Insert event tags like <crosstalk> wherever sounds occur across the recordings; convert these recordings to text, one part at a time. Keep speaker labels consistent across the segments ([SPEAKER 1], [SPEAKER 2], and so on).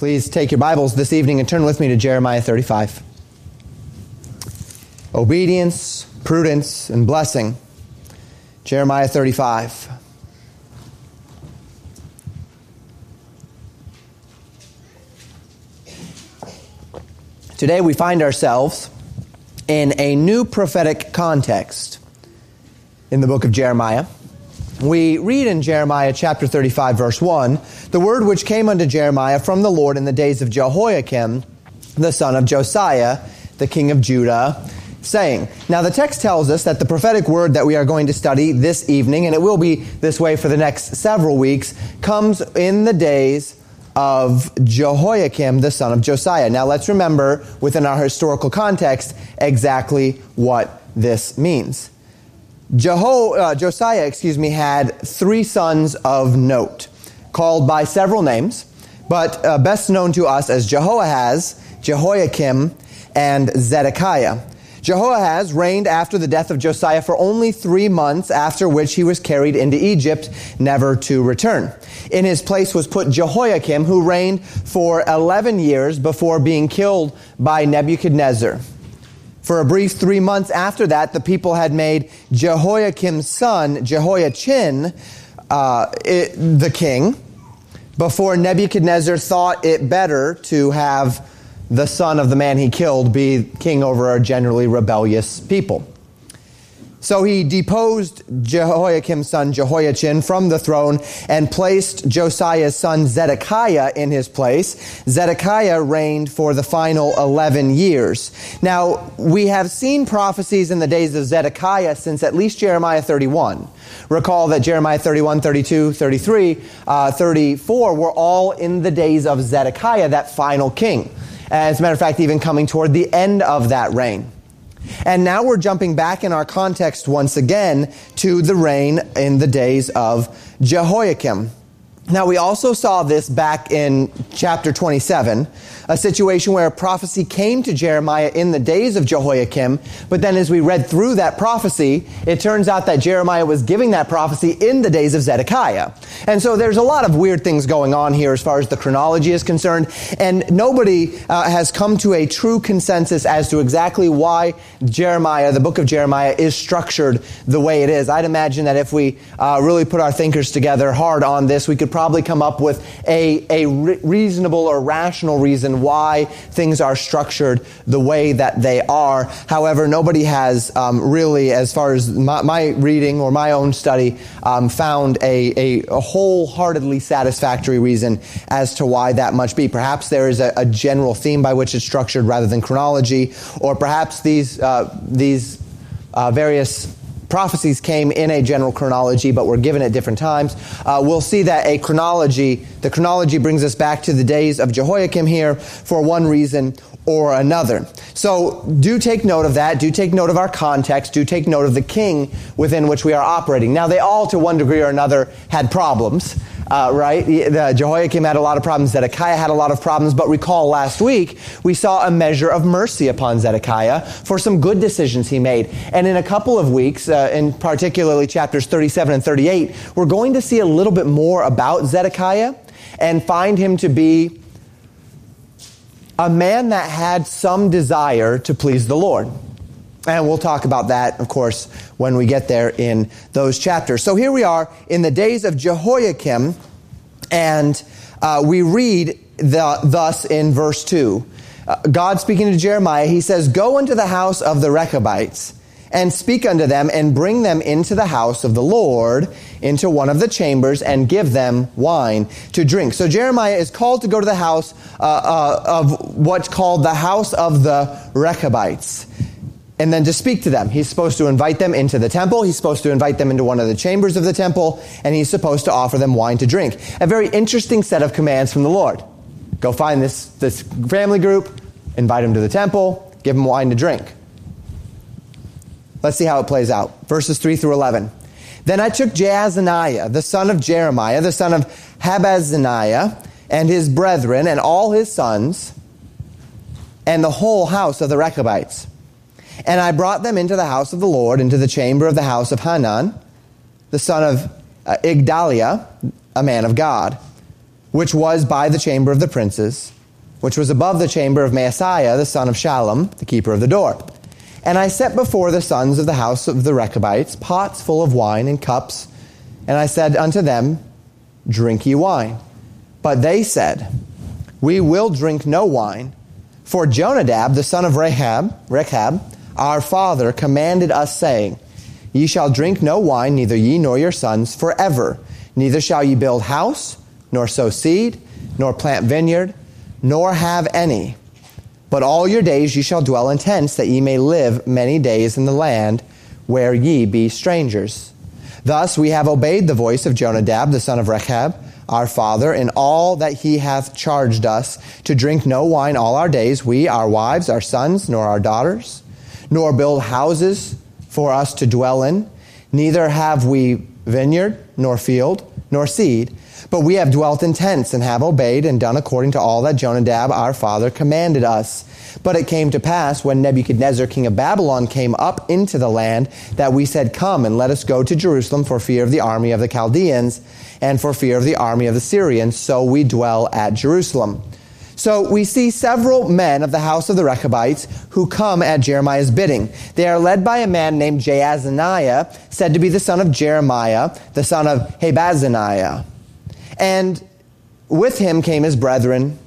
[SPEAKER 1] Please take your Bibles this evening and turn with me to Jeremiah 35. Obedience, prudence, and blessing. Jeremiah 35. Today we find ourselves in a new prophetic context in the book of Jeremiah we read in Jeremiah chapter 35, verse 1, the word which came unto Jeremiah from the Lord in the days of Jehoiakim, the son of Josiah, the king of Judah, saying. Now, the text tells us that the prophetic word that we are going to study this evening, and it will be this way for the next several weeks, comes in the days of Jehoiakim, the son of Josiah. Now, let's remember within our historical context exactly what this means. Jeho, uh, Josiah, excuse me, had three sons of note, called by several names, but uh, best known to us as Jehoahaz, Jehoiakim, and Zedekiah. Jehoahaz reigned after the death of Josiah for only three months, after which he was carried into Egypt, never to return. In his place was put Jehoiakim, who reigned for 11 years before being killed by Nebuchadnezzar. For a brief three months after that, the people had made Jehoiakim's son, Jehoiachin, uh, it, the king, before Nebuchadnezzar thought it better to have the son of the man he killed be king over a generally rebellious people. So he deposed Jehoiakim's son Jehoiachin from the throne and placed Josiah's son Zedekiah in his place. Zedekiah reigned for the final 11 years. Now, we have seen prophecies in the days of Zedekiah since at least Jeremiah 31. Recall that Jeremiah 31, 32, 33, uh, 34 were all in the days of Zedekiah, that final king. As a matter of fact, even coming toward the end of that reign. And now we're jumping back in our context once again to the reign in the days of Jehoiakim. Now, we also saw this back in chapter 27, a situation where a prophecy came to Jeremiah in the days of Jehoiakim, but then as we read through that prophecy, it turns out that Jeremiah was giving that prophecy in the days of Zedekiah. And so there's a lot of weird things going on here as far as the chronology is concerned, and nobody uh, has come to a true consensus as to exactly why Jeremiah, the book of Jeremiah, is structured the way it is. I'd imagine that if we uh, really put our thinkers together hard on this, we could probably come up with a, a re- reasonable or rational reason why things are structured the way that they are. However, nobody has um, really, as far as my, my, reading or my own study, um, found a, a, a, wholeheartedly satisfactory reason as to why that must be. Perhaps there is a, a general theme by which it's structured rather than chronology, or perhaps these, uh, these uh, various prophecies came in a general chronology, but were given at different times. Uh, we'll see that a chronology, the chronology brings us back to the days of Jehoiakim here for one reason or another. So do take note of that. Do take note of our context. Do take note of the king within which we are operating. Now, they all, to one degree or another, had problems uh, right? The Jehoiakim had a lot of problems. Zedekiah had a lot of problems. But recall last week, we saw a measure of mercy upon Zedekiah for some good decisions he made. And in a couple of weeks, uh, in particularly chapters 37 and 38, we're going to see a little bit more about Zedekiah and find him to be a man that had some desire to please the Lord. And we'll talk about that, of course, when we get there in those chapters. So here we are in the days of Jehoiakim, and uh, we read the, thus in verse 2. Uh, God speaking to Jeremiah, he says, Go into the house of the Rechabites and speak unto them and bring them into the house of the Lord, into one of the chambers, and give them wine to drink. So Jeremiah is called to go to the house uh, uh, of what's called the house of the Rechabites and then to speak to them. He's supposed to invite them into the temple. He's supposed to invite them into one of the chambers of the temple, and he's supposed to offer them wine to drink. A very interesting set of commands from the Lord. Go find this, this family group, invite them to the temple, give them wine to drink. Let's see how it plays out. Verses 3 through 11. Then I took Jaazaniah, the son of Jeremiah, the son of Habaziniah, and his brethren, and all his sons, and the whole house of the Rechabites and I brought them into the house of the Lord, into the chamber of the house of Hanan, the son of uh, Igdaliah, a man of God. which was by the chamber of the princes, which was above the chamber of Maaseiah, the son of Shallum, the keeper of the door. And I set before the sons of the house of the Rechabites pots full of wine and cups, and I said unto them, Drink ye wine. But they said, We will drink no wine, for Jonadab, the son of Rechab, Rechab, our father, commanded us, saying, Ye shall drink no wine, neither ye nor your sons, forever. Neither shall ye build house, nor sow seed, nor plant vineyard, nor have any. But all your days ye shall dwell in tents, that ye may live many days in the land where ye be strangers. Thus we have obeyed the voice of Jonadab, the son of Rechab, our father, in all that he hath charged us, to drink no wine all our days, we, our wives, our sons, nor our daughters, nor build houses for us to dwell in. Neither have we vineyard, nor field, nor seed, but we have dwelt in tents and have obeyed and done according to all that Jonadab our father commanded us. But it came to pass when Nebuchadnezzar king of Babylon came up into the land that we said, Come and let us go to Jerusalem for fear of the army of the Chaldeans and for fear of the army of the Syrians. So we dwell at Jerusalem. So we see several men of the house of the Rechabites who come at Jeremiah's bidding. They are led by a man named Jaazaniah, said to be the son of Jeremiah, the son of Habaziniah. And with him came his brethren,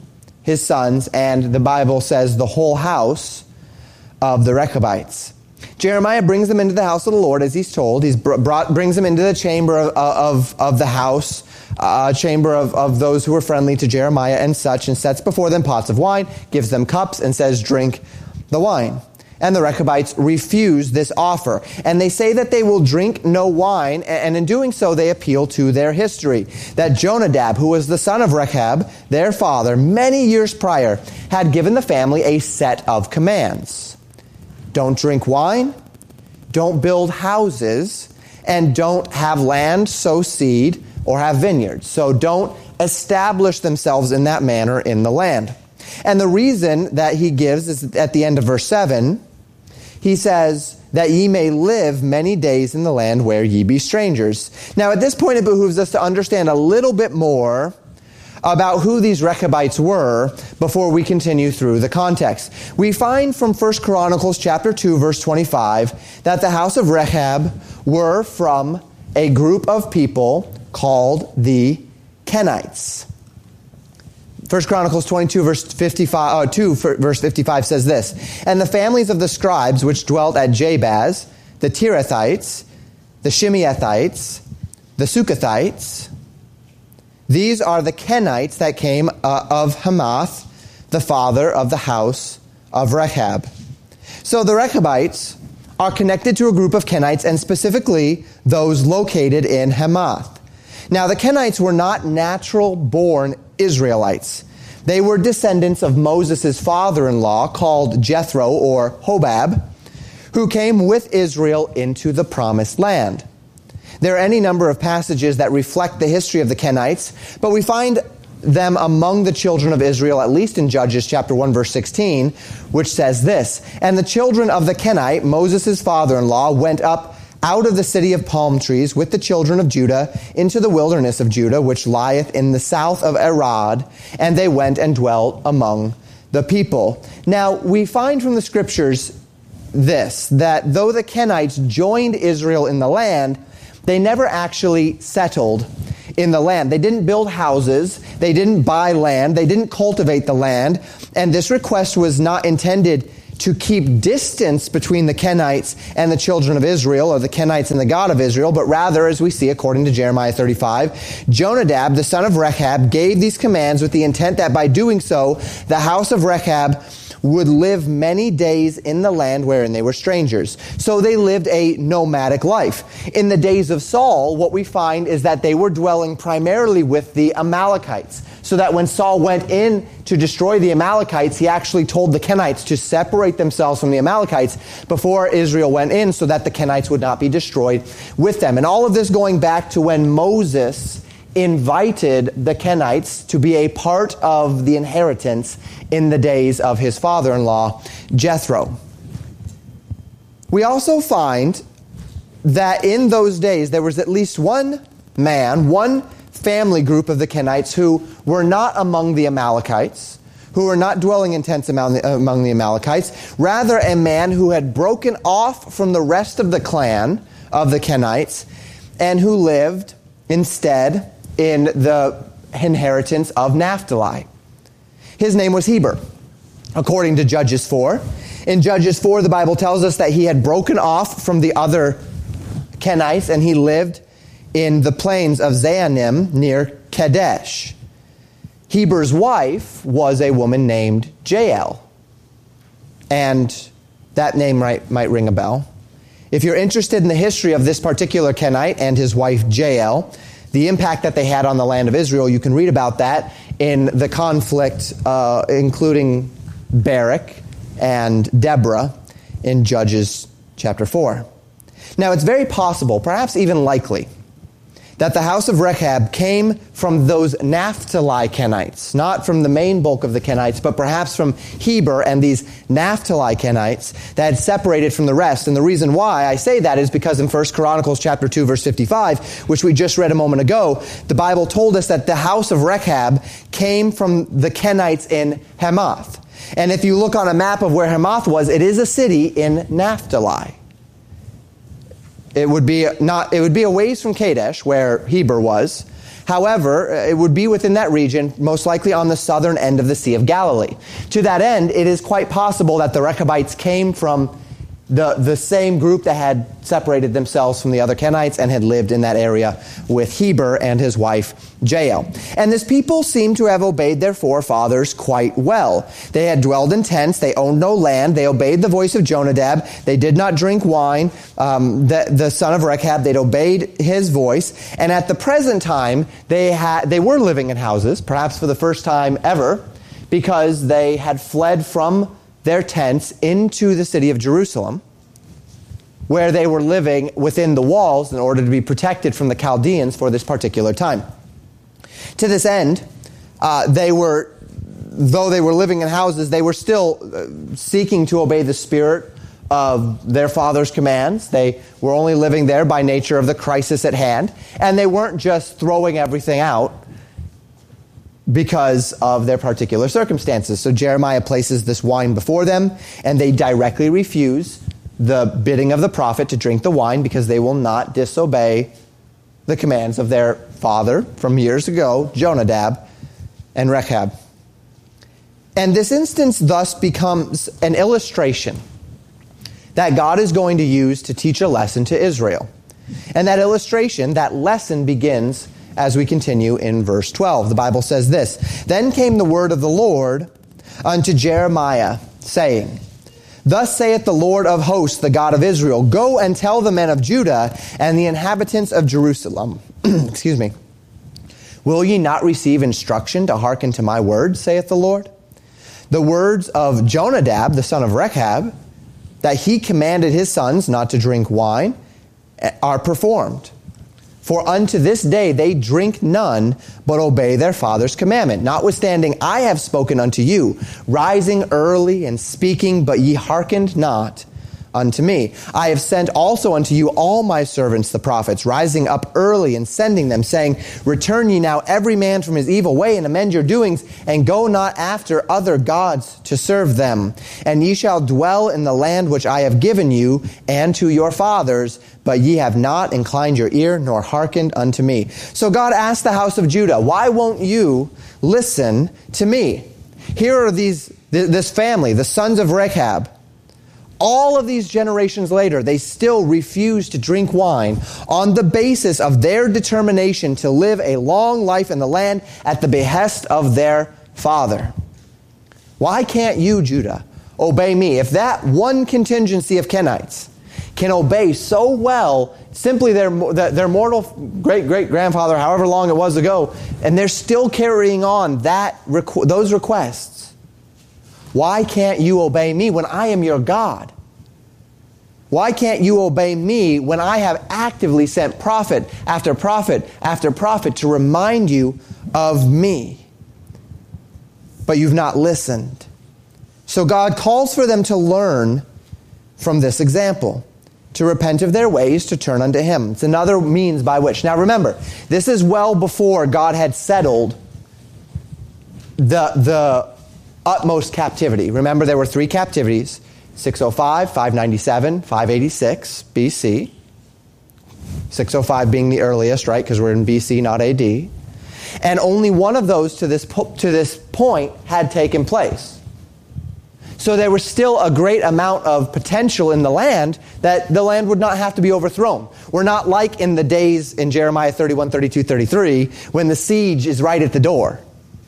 [SPEAKER 1] his sons, and the Bible says the whole house of the Rechabites. Jeremiah brings them into the house of the Lord as he's told. He brings them into the chamber of, of, of the house Uh, a chamber of, of those who were friendly to Jeremiah and such, and sets before them pots of wine, gives them cups, and says, Drink the wine. And the Rechabites refuse this offer. And they say that they will drink no wine, and in doing so, they appeal to their history. That Jonadab, who was the son of Rechab, their father, many years prior, had given the family a set of commands. Don't drink wine, don't build houses, and don't have land, sow seed, or have vineyards. So don't establish themselves in that manner in the land. And the reason that he gives is at the end of verse 7, he says, that ye may live many days in the land where ye be strangers. Now, at this point, it behooves us to understand a little bit more about who these Rechabites were before we continue through the context. We find from 1 Chronicles chapter 2 verse 25 that the house of Rechab were from a group of people called the Kenites. 1 Chronicles 22 verse 55, uh, 2 verse 55 says this, And the families of the scribes which dwelt at Jabez, the Tirathites, the Shimeathites, the Suchathites, these are the Kenites that came uh, of Hamath, the father of the house of Rechab. So the Rechabites are connected to a group of Kenites and specifically those located in Hamath. Now, the Kenites were not natural born Israelites. They were descendants of Moses' father in law, called Jethro or Hobab, who came with Israel into the promised land. There are any number of passages that reflect the history of the Kenites, but we find them among the children of Israel, at least in Judges chapter 1 verse 16, which says this, And the children of the Kenite, Moses' father-in-law, went up out of the city of palm trees with the children of Judah into the wilderness of Judah, which lieth in the south of Arad, and they went and dwelt among the people. Now, we find from the scriptures this, that though the Kenites joined Israel in the land, they never actually settled in the land. They didn't build houses. They didn't buy land. They didn't cultivate the land. And this request was not intended to keep distance between the Kenites and the children of Israel, or the Kenites and the God of Israel, but rather, as we see according to Jeremiah 35, Jonadab, the son of Rechab, gave these commands with the intent that by doing so, the house of Rechab would live many days in the land wherein they were strangers. So they lived a nomadic life. In the days of Saul, what we find is that they were dwelling primarily with the Amalekites. So that when Saul went in to destroy the Amalekites, he actually told the Kenites to separate themselves from the Amalekites before Israel went in so that the Kenites would not be destroyed with them. And all of this going back to when Moses invited the Kenites to be a part of the inheritance in the days of his father in law, Jethro. We also find that in those days there was at least one man, one family group of the Kenites who were not among the Amalekites, who were not dwelling in tents among the, among the Amalekites, rather a man who had broken off from the rest of the clan of the Kenites and who lived instead in the inheritance of Naphtali. His name was Heber, according to Judges 4. In Judges 4, the Bible tells us that he had broken off from the other Kenites and he lived in the plains of Zaanaim near Kadesh. Heber's wife was a woman named Jael. And that name might, might ring a bell. If you're interested in the history of this particular Kenite and his wife Jael, the impact that they had on the land of Israel, you can read about that in the conflict, uh, including Barak and Deborah in Judges chapter 4. Now, it's very possible, perhaps even likely, that the house of Rechab came from those Naphtali Kenites, not from the main bulk of the Kenites, but perhaps from Heber and these Naphtali Kenites that had separated from the rest. And the reason why I say that is because in 1 Chronicles chapter 2 verse 55, which we just read a moment ago, the Bible told us that the house of Rechab came from the Kenites in Hamath. And if you look on a map of where Hamath was, it is a city in Naphtali. It would be not. It would be a ways from Kadesh, where Heber was. However, uh, it would be within that region, most likely on the southern end of the Sea of Galilee. To that end, it is quite possible that the Rechabites came from the, the same group that had separated themselves from the other Kenites and had lived in that area with Heber and his wife Jael. And this people seem to have obeyed their forefathers quite well. They had dwelled in tents, they owned no land, they obeyed the voice of Jonadab, they did not drink wine, um, the, the son of Rechab, they'd obeyed his voice, and at the present time, they, had, they were living in houses, perhaps for the first time ever, because they had fled from their tents into the city of Jerusalem, where they were living within the walls in order to be protected from the Chaldeans for this particular time. To this end, uh, they were, though they were living in houses, they were still uh, seeking to obey the Spirit of their father's commands. They were only living there by nature of the crisis at hand, and they weren't just throwing everything out because of their particular circumstances. So Jeremiah places this wine before them, and they directly refuse the bidding of the prophet to drink the wine because they will not disobey the commands of their father from years ago, Jonadab and Rechab. And this instance thus becomes an illustration that God is going to use to teach a lesson to Israel. And that illustration, that lesson begins as we continue in verse 12. The Bible says this Then came the word of the Lord unto Jeremiah, saying, Thus saith the Lord of hosts, the God of Israel, Go and tell the men of Judah and the inhabitants of Jerusalem, <clears throat> excuse me, Will ye not receive instruction to hearken to my words, saith the Lord? The words of Jonadab, the son of Rechab, that he commanded his sons not to drink wine, eh, are performed. For unto this day they drink none, but obey their father's commandment. Notwithstanding, I have spoken unto you, rising early and speaking, but ye hearkened not unto me. I have sent also unto you all my servants the prophets, rising up early and sending them, saying, Return ye now every man from his evil way and amend your doings, and go not after other gods to serve them. And ye shall dwell in the land which I have given you and to your fathers, but ye have not inclined your ear nor hearkened unto me. So God asked the house of Judah, Why won't you listen to me? Here are these, this family, the sons of Rechab all of these generations later, they still refuse to drink wine on the basis of their determination to live a long life in the land at the behest of their father. Why can't you, Judah, obey me? If that one contingency of Kenites can obey so well simply their, their mortal great great grandfather, however long it was ago, and they're still carrying on that, those requests, why can't you obey me when I am your God? Why can't you obey me when I have actively sent prophet after prophet after prophet to remind you of me? But you've not listened. So God calls for them to learn from this example. to repent of their ways, to turn unto him. It's another means by which. Now remember, this is well before God had settled the, the utmost captivity. Remember, there were three captivities 605, 597, 586 BC. 605 being the earliest, right? Because we're in BC, not AD. And only one of those to this, po- to this point had taken place. So there was still a great amount of potential in the land that the land would not have to be overthrown. We're not like in the days in Jeremiah 31, 32, 33, when the siege is right at the door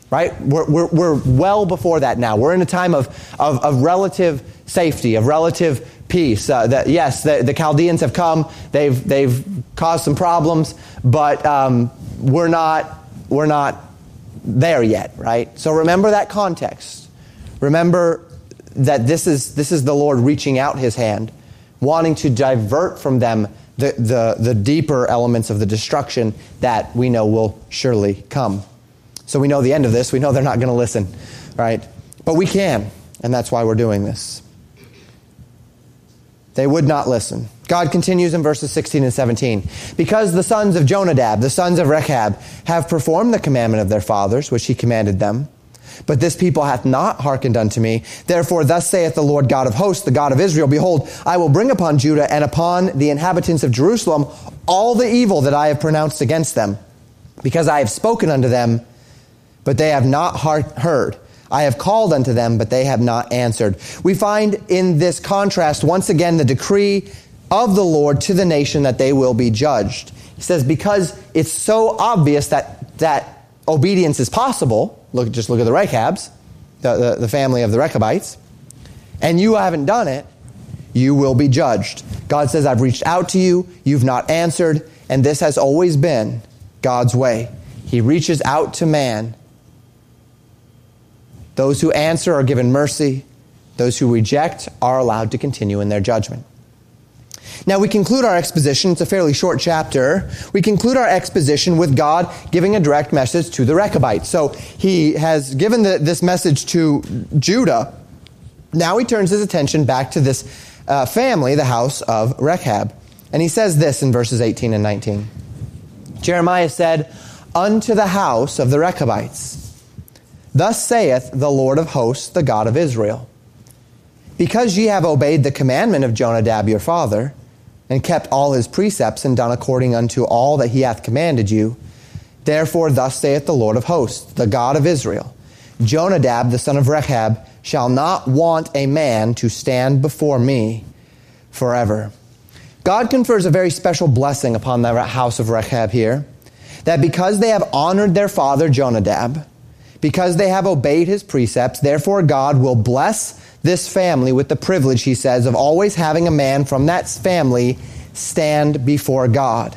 [SPEAKER 1] right? We're, we're, we're, well before that now. We're in a time of, of, of relative safety, of relative peace. Uh, that, yes, the, the, Chaldeans have come, they've, they've caused some problems, but um, we're, not, we're not there yet, right? So remember that context. Remember that this is, this is the Lord reaching out his hand, wanting to divert from them the, the, the deeper elements of the destruction that we know will surely come. So we know the end of this. We know they're not going to listen, right? But we can, and that's why we're doing this. They would not listen. God continues in verses 16 and 17. Because the sons of Jonadab, the sons of Rechab, have performed the commandment of their fathers, which he commanded them, but this people hath not hearkened unto me. Therefore, thus saith the Lord God of hosts, the God of Israel, Behold, I will bring upon Judah and upon the inhabitants of Jerusalem all the evil that I have pronounced against them, because I have spoken unto them but they have not heard. I have called unto them, but they have not answered. We find in this contrast, once again, the decree of the Lord to the nation that they will be judged. He says, because it's so obvious that, that obedience is possible, look, just look at the Rechabs, the, the, the family of the Rechabites, and you haven't done it, you will be judged. God says, I've reached out to you, you've not answered, and this has always been God's way. He reaches out to man those who answer are given mercy. Those who reject are allowed to continue in their judgment. Now, we conclude our exposition. It's a fairly short chapter. We conclude our exposition with God giving a direct message to the Rechabites. So he has given the, this message to Judah. Now he turns his attention back to this uh, family, the house of Rechab. And he says this in verses 18 and 19 Jeremiah said, Unto the house of the Rechabites, Thus saith the Lord of hosts, the God of Israel Because ye have obeyed the commandment of Jonadab your father, and kept all his precepts, and done according unto all that he hath commanded you, therefore thus saith the Lord of hosts, the God of Israel Jonadab the son of Rechab shall not want a man to stand before me forever. God confers a very special blessing upon the house of Rechab here, that because they have honored their father Jonadab, because they have obeyed his precepts, therefore God will bless this family with the privilege, he says, of always having a man from that family stand before God.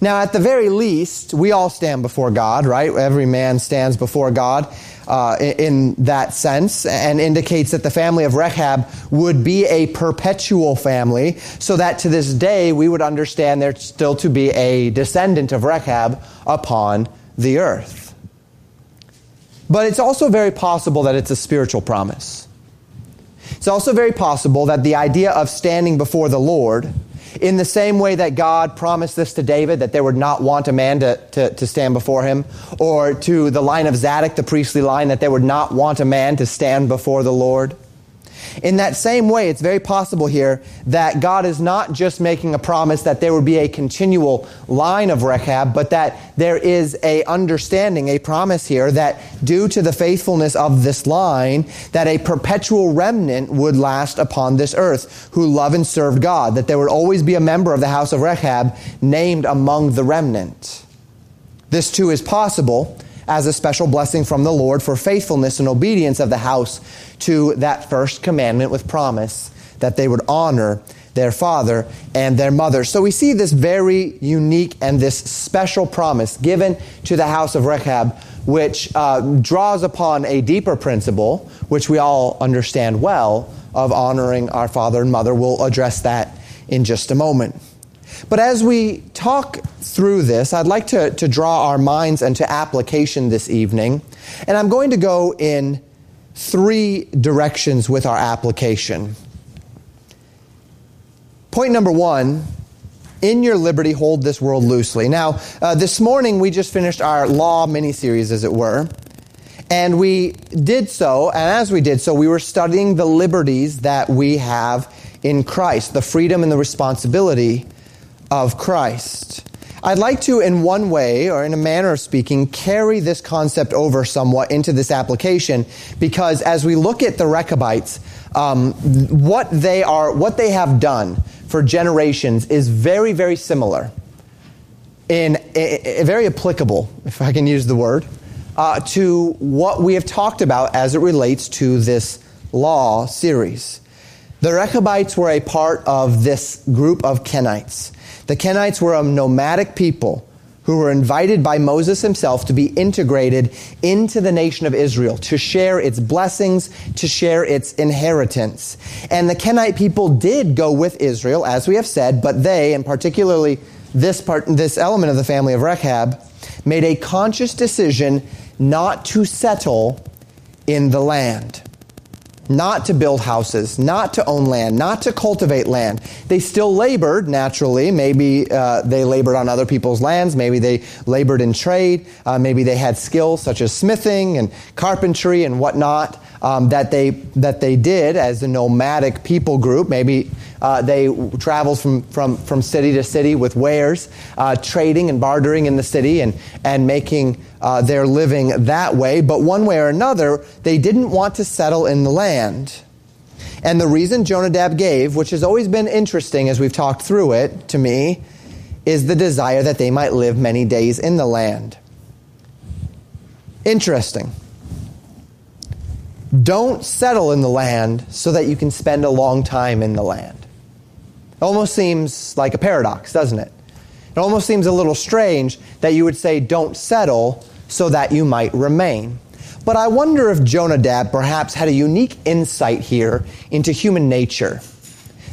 [SPEAKER 1] Now, at the very least, we all stand before God, right? Every man stands before God uh, in, that sense, and indicates that the family of Rechab would be a perpetual family, so that to this day we would understand there still to be a descendant of Rechab upon the earth. But it's also very possible that it's a spiritual promise. It's also very possible that the idea of standing before the Lord, in the same way that God promised this to David, that they would not want a man to, to, to, stand before him, or to the line of Zadok, the priestly line, that they would not want a man to stand before the Lord. In that same way, it's very possible here that God is not just making a promise that there would be a continual line of Rechab, but that there is a understanding, a promise here that due to the faithfulness of this line, that a perpetual remnant would last upon this earth who love and serve God, that there would always be a member of the house of Rechab named among the remnant. This too is possible as a special blessing from the Lord for faithfulness and obedience of the house to that first commandment with promise that they would honor their father and their mother. So we see this very unique and this special promise given to the house of Rechab, which uh, draws upon a deeper principle, which we all understand well, of honoring our father and mother. We'll address that in just a moment. But as we talk through this, I'd like to, to draw our minds into application this evening. And I'm going to go in three directions with our application. Point number one in your liberty, hold this world loosely. Now, uh, this morning we just finished our law mini series, as it were. And we did so, and as we did so, we were studying the liberties that we have in Christ, the freedom and the responsibility of Christ. I'd like to, in one way, or in a manner of speaking, carry this concept over somewhat into this application, because as we look at the Rechabites, um, what they are, what they have done for generations is very, very similar, in very applicable, if I can use the word, uh, to what we have talked about as it relates to this law series. The Rechabites were a part of this group of Kenites. The Kenites were a nomadic people who were invited by Moses himself to be integrated into the nation of Israel, to share its blessings, to share its inheritance. And the Kenite people did go with Israel, as we have said, but they, and particularly this part, this element of the family of Rechab, made a conscious decision not to settle in the land not to build houses, not to own land, not to cultivate land. They still labored naturally. Maybe uh, they labored on other people's lands. Maybe they labored in trade. Uh, maybe they had skills such as smithing and carpentry and whatnot um, that they that they did as a nomadic people group. Maybe uh, they traveled from, from, from city to city with wares, uh, trading and bartering in the city and, and making uh, their living that way. But one way or another, they didn't want to settle in the land. And the reason Jonadab gave, which has always been interesting as we've talked through it to me, is the desire that they might live many days in the land. Interesting. Don't settle in the land so that you can spend a long time in the land. It almost seems like a paradox, doesn't it? It almost seems a little strange that you would say, don't settle so that you might remain. But I wonder if Jonadab perhaps had a unique insight here into human nature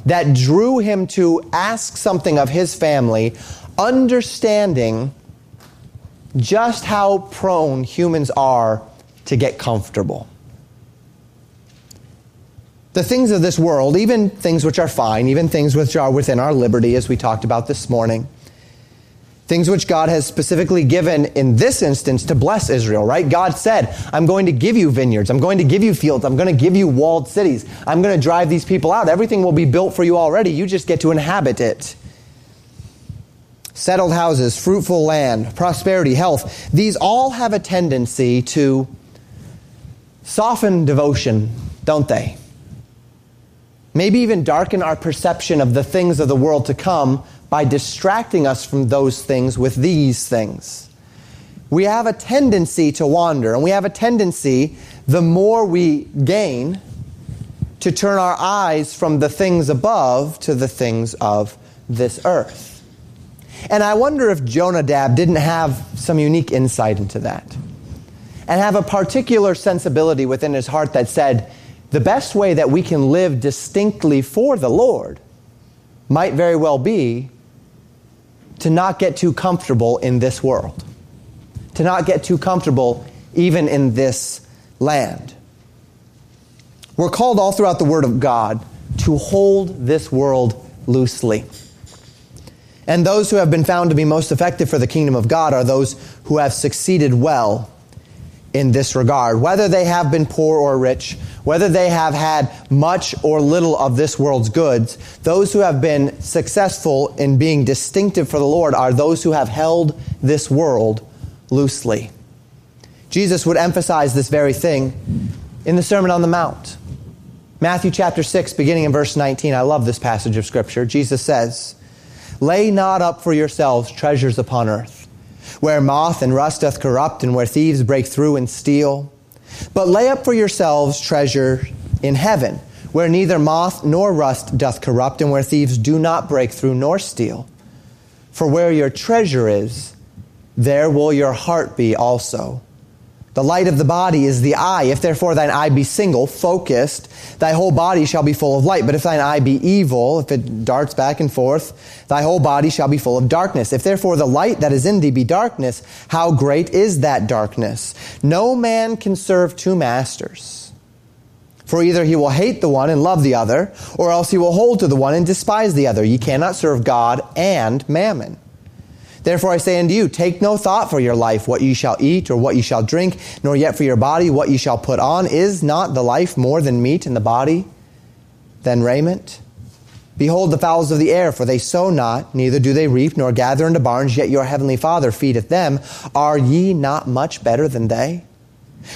[SPEAKER 1] that drew him to ask something of his family, understanding just how prone humans are to get comfortable the things of this world, even things which are fine, even things which are within our liberty, as we talked about this morning, things which God has specifically given in this instance to bless Israel, right? God said, I'm going to give you vineyards, I'm going to give you fields, I'm going to give you walled cities, I'm going to drive these people out. Everything will be built for you already. You just get to inhabit it. Settled houses, fruitful land, prosperity, health, these all have a tendency to soften devotion, don't they? Maybe even darken our perception of the things of the world to come by distracting us from those things with these things. We have a tendency to wander, and we have a tendency, the more we gain, to turn our eyes from the things above to the things of this earth. And I wonder if Jonadab didn't have some unique insight into that and have a particular sensibility within his heart that said, the best way that we can live distinctly for the Lord might very well be to not get too comfortable in this world, to not get too comfortable even in this land. We're called all throughout the Word of God to hold this world loosely. And those who have been found to be most effective for the kingdom of God are those who have succeeded well in this regard. Whether they have been poor or rich, whether they have had much or little of this world's goods, those who have been successful in being distinctive for the Lord are those who have held this world loosely. Jesus would emphasize this very thing in the Sermon on the Mount. Matthew chapter 6, beginning in verse 19. I love this passage of Scripture. Jesus says, Lay not up for yourselves treasures upon earth where moth and rust doth corrupt, and where thieves break through and steal. But lay up for yourselves treasure in heaven, where neither moth nor rust doth corrupt, and where thieves do not break through nor steal. For where your treasure is, there will your heart be also. The light of the body is the eye. If therefore thine eye be single, focused, thy whole body shall be full of light. But if thine eye be evil, if it darts back and forth, thy whole body shall be full of darkness. If therefore the light that is in thee be darkness, how great is that darkness? No man can serve two masters. For either he will hate the one and love the other, or else he will hold to the one and despise the other. Ye cannot serve God and mammon. Therefore I say unto you, take no thought for your life, what ye shall eat, or what ye shall drink, nor yet for your body, what ye shall put on. Is not the life more than meat, and the body than raiment? Behold the fowls of the air, for they sow not, neither do they reap, nor gather into barns, yet your heavenly Father feedeth them. Are ye not much better than they?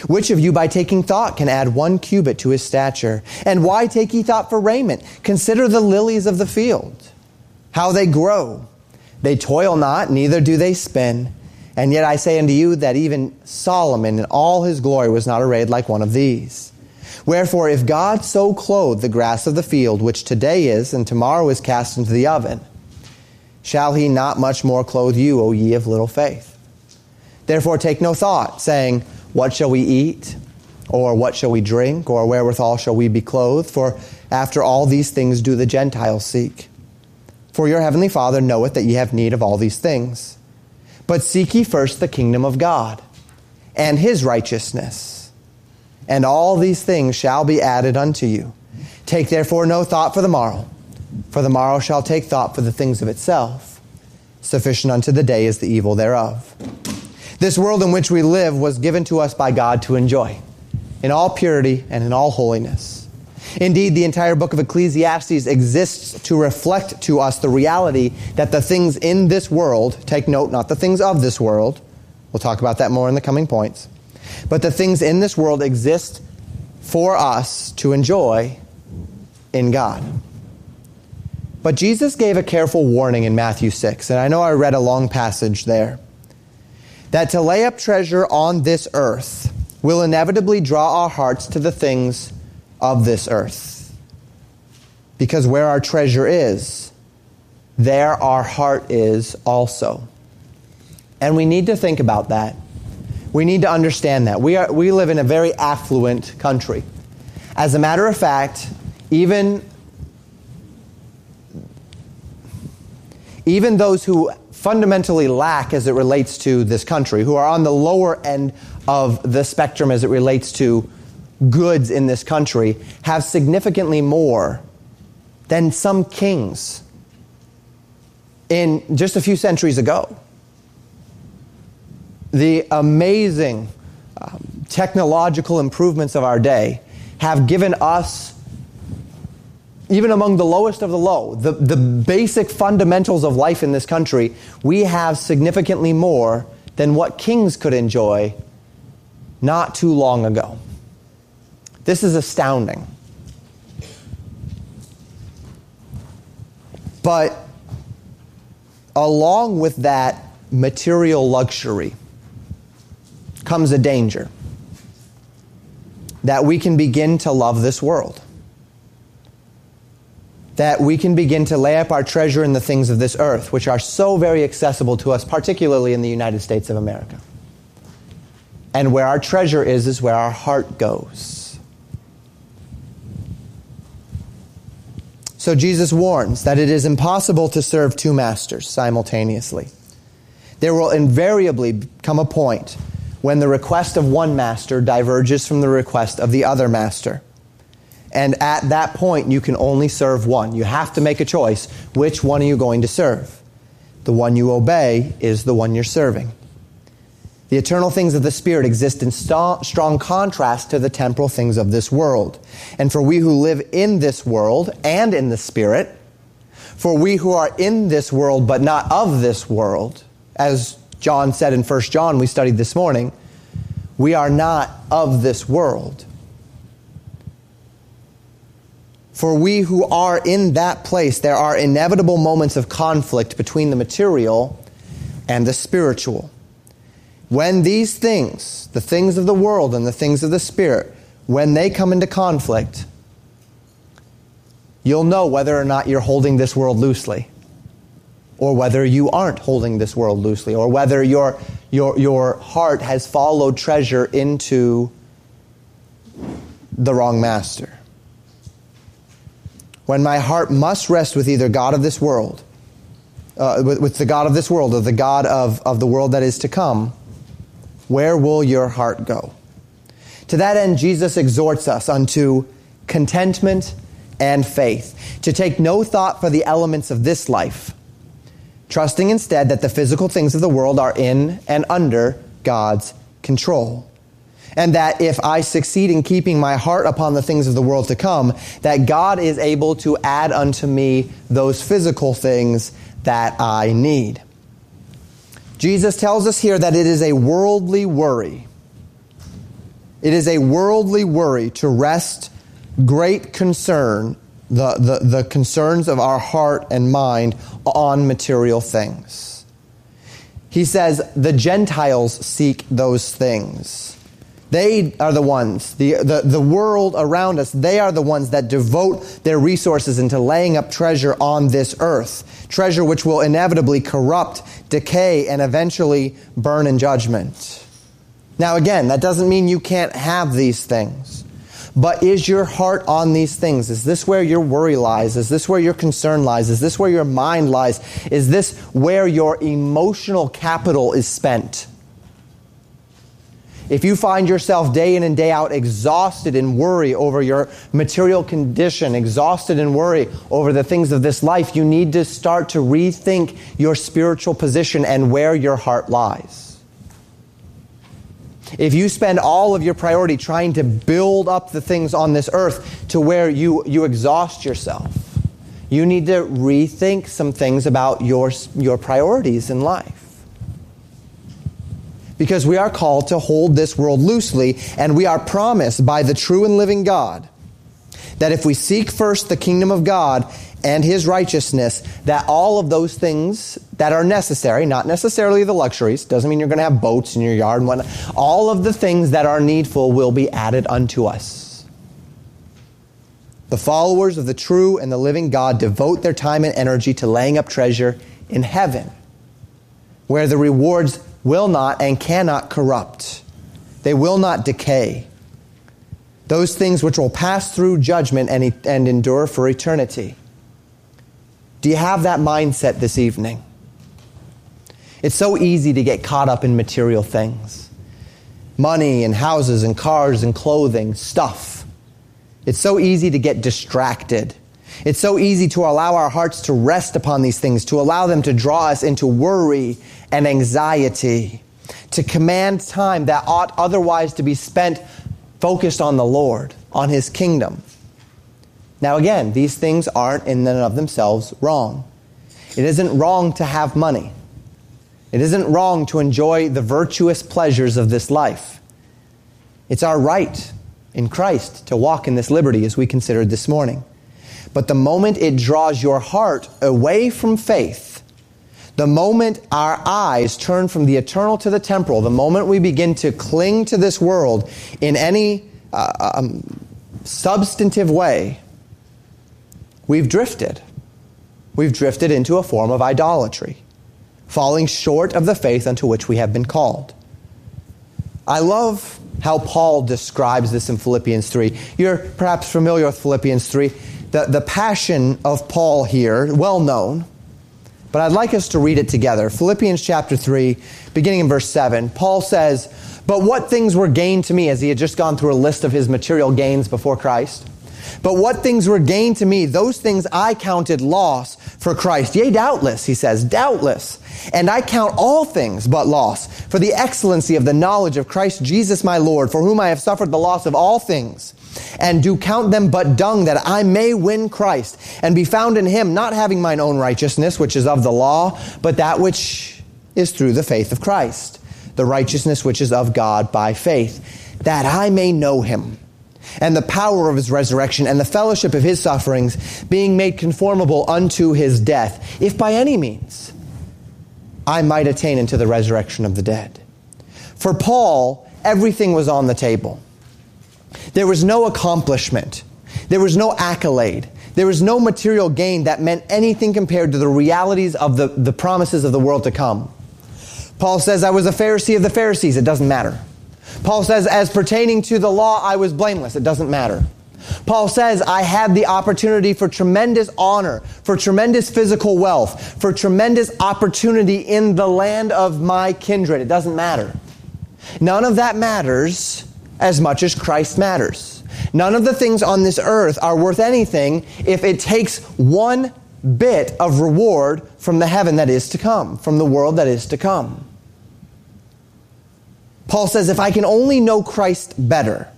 [SPEAKER 1] Which of you by taking thought can add one cubit to his stature? And why take ye thought for raiment? Consider the lilies of the field, how they grow. They toil not, neither do they spin. And yet I say unto you that even Solomon in all his glory was not arrayed like one of these. Wherefore, if God so clothe the grass of the field, which today is and tomorrow is cast into the oven, shall he not much more clothe you, O ye of little faith? Therefore take no thought, saying, what shall we eat? Or what shall we drink? Or wherewithal shall we be clothed? For after all these things do the Gentiles seek. For your heavenly Father knoweth that ye have need of all these things. But seek ye first the kingdom of God and his righteousness, and all these things shall be added unto you. Take therefore no thought for the morrow, for the morrow shall take thought for the things of itself. Sufficient unto the day is the evil thereof. This world in which we live was given to us by God to enjoy in all purity and in all holiness. Indeed, the entire book of Ecclesiastes exists to reflect to us the reality that the things in this world, take note, not the things of this world, we'll talk about that more in the coming points, but the things in this world exist for us to enjoy in God. But Jesus gave a careful warning in Matthew 6, and I know I read a long passage there that to lay up treasure on this earth will inevitably draw our hearts to the things of this earth. Because where our treasure is, there our heart is also. And we need to think about that. We need to understand that. We, are, we live in a very affluent country. As a matter of fact, even, even those who fundamentally lack as it relates to this country, who are on the lower end of the spectrum as it relates to goods in this country, have significantly more than some kings in just a few centuries ago. The amazing um, technological improvements of our day have given us even among the lowest of the low, the, the basic fundamentals of life in this country, we have significantly more than what kings could enjoy not too long ago. This is astounding. But along with that material luxury comes a danger that we can begin to love this world that we can begin to lay up our treasure in the things of this earth, which are so very accessible to us, particularly in the United States of America. And where our treasure is, is where our heart goes. So Jesus warns that it is impossible to serve two masters simultaneously. There will invariably come a point when the request of one master diverges from the request of the other master. And at that point, you can only serve one. You have to make a choice. Which one are you going to serve? The one you obey is the one you're serving. The eternal things of the Spirit exist in st- strong contrast to the temporal things of this world. And for we who live in this world and in the Spirit, for we who are in this world but not of this world, as John said in 1 John, we studied this morning, we are not of this world. For we who are in that place, there are inevitable moments of conflict between the material and the spiritual. When these things, the things of the world and the things of the spirit, when they come into conflict, you'll know whether or not you're holding this world loosely, or whether you aren't holding this world loosely, or whether your, your, your heart has followed treasure into the wrong master. When my heart must rest with either God of this world, uh, with, with the God of this world, or the God of, of the world that is to come, where will your heart go? To that end, Jesus exhorts us unto contentment, and faith, to take no thought for the elements of this life, trusting instead that the physical things of the world are in and under God's control. And that if I succeed in keeping my heart upon the things of the world to come, that God is able to add unto me those physical things that I need. Jesus tells us here that it is a worldly worry. It is a worldly worry to rest great concern, the, the, the concerns of our heart and mind on material things. He says the Gentiles seek those things. They are the ones, the, the, the world around us, they are the ones that devote their resources into laying up treasure on this earth. Treasure which will inevitably corrupt, decay, and eventually burn in judgment. Now, again, that doesn't mean you can't have these things. But is your heart on these things? Is this where your worry lies? Is this where your concern lies? Is this where your mind lies? Is this where your emotional capital is spent? If you find yourself day in and day out exhausted in worry over your material condition, exhausted in worry over the things of this life, you need to start to rethink your spiritual position and where your heart lies. If you spend all of your priority trying to build up the things on this earth to where you, you exhaust yourself, you need to rethink some things about your, your priorities in life because we are called to hold this world loosely, and we are promised by the true and living God that if we seek first the kingdom of God and his righteousness, that all of those things that are necessary, not necessarily the luxuries, doesn't mean you're going to have boats in your yard and whatnot, all of the things that are needful will be added unto us. The followers of the true and the living God devote their time and energy to laying up treasure in heaven, where the rewards will not and cannot corrupt. They will not decay. Those things which will pass through judgment and, and endure for eternity. Do you have that mindset this evening? It's so easy to get caught up in material things money and houses and cars and clothing, stuff. It's so easy to get distracted. It's so easy to allow our hearts to rest upon these things, to allow them to draw us into worry and anxiety, to command time that ought otherwise to be spent focused on the Lord, on His kingdom. Now, again, these things aren't in and of themselves wrong. It isn't wrong to have money. It isn't wrong to enjoy the virtuous pleasures of this life. It's our right in Christ to walk in this liberty as we considered this morning. But the moment it draws your heart away from faith, the moment our eyes turn from the eternal to the temporal, the moment we begin to cling to this world in any uh, um, substantive way, we've drifted. We've drifted into a form of idolatry, falling short of the faith unto which we have been called. I love how Paul describes this in Philippians 3. You're perhaps familiar with Philippians 3 the, the passion of Paul here, well known, but I'd like us to read it together. Philippians chapter 3, beginning in verse 7, Paul says, But what things were gained to me, as he had just gone through a list of his material gains before Christ? But what things were gained to me, those things I counted loss for Christ. Yea, doubtless, he says, doubtless. And I count all things but loss for the excellency of the knowledge of Christ Jesus my Lord, for whom I have suffered the loss of all things and do count them but dung that I may win Christ and be found in him, not having mine own righteousness, which is of the law, but that which is through the faith of Christ, the righteousness which is of God by faith, that I may know him and the power of his resurrection and the fellowship of his sufferings, being made conformable unto his death, if by any means I might attain unto the resurrection of the dead. For Paul, everything was on the table. There was no accomplishment. There was no accolade. There was no material gain that meant anything compared to the realities of the, the promises of the world to come. Paul says, I was a Pharisee of the Pharisees. It doesn't matter. Paul says, as pertaining to the law, I was blameless. It doesn't matter. Paul says, I had the opportunity for tremendous honor, for tremendous physical wealth, for tremendous opportunity in the land of my kindred. It doesn't matter. None of that matters as much as Christ matters. None of the things on this earth are worth anything if it takes one bit of reward from the heaven that is to come, from the world that is to come. Paul says, if I can only know Christ better,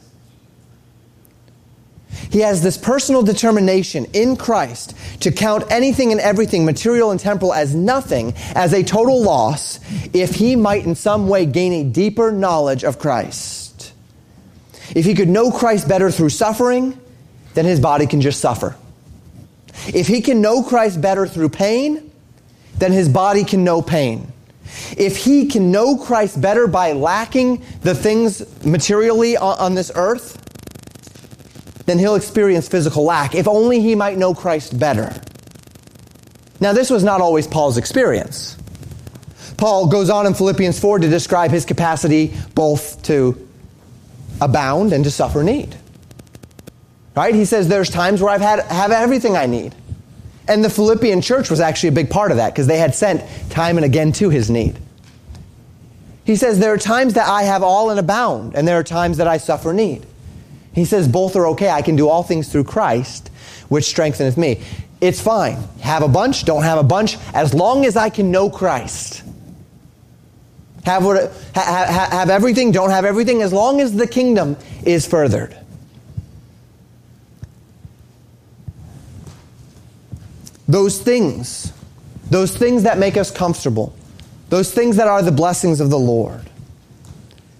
[SPEAKER 1] he has this personal determination in Christ to count anything and everything, material and temporal, as nothing, as a total loss, if he might in some way gain a deeper knowledge of Christ. If he could know Christ better through suffering, then his body can just suffer. If he can know Christ better through pain, then his body can know pain. If he can know Christ better by lacking the things materially on, on this earth, then he'll experience physical lack, if only he might know Christ better. Now, this was not always Paul's experience. Paul goes on in Philippians 4 to describe his capacity both to abound and to suffer need. Right? He says there's times where I've had have everything I need. And the Philippian church was actually a big part of that because they had sent time and again to his need. He says there are times that I have all and abound, and there are times that I suffer need. He says both are okay. I can do all things through Christ, which strengtheneth me. It's fine. Have a bunch, don't have a bunch, as long as I can know Christ. Have, what, ha, have everything, don't have everything, as long as the kingdom is furthered. Those things, those things that make us comfortable, those things that are the blessings of the Lord,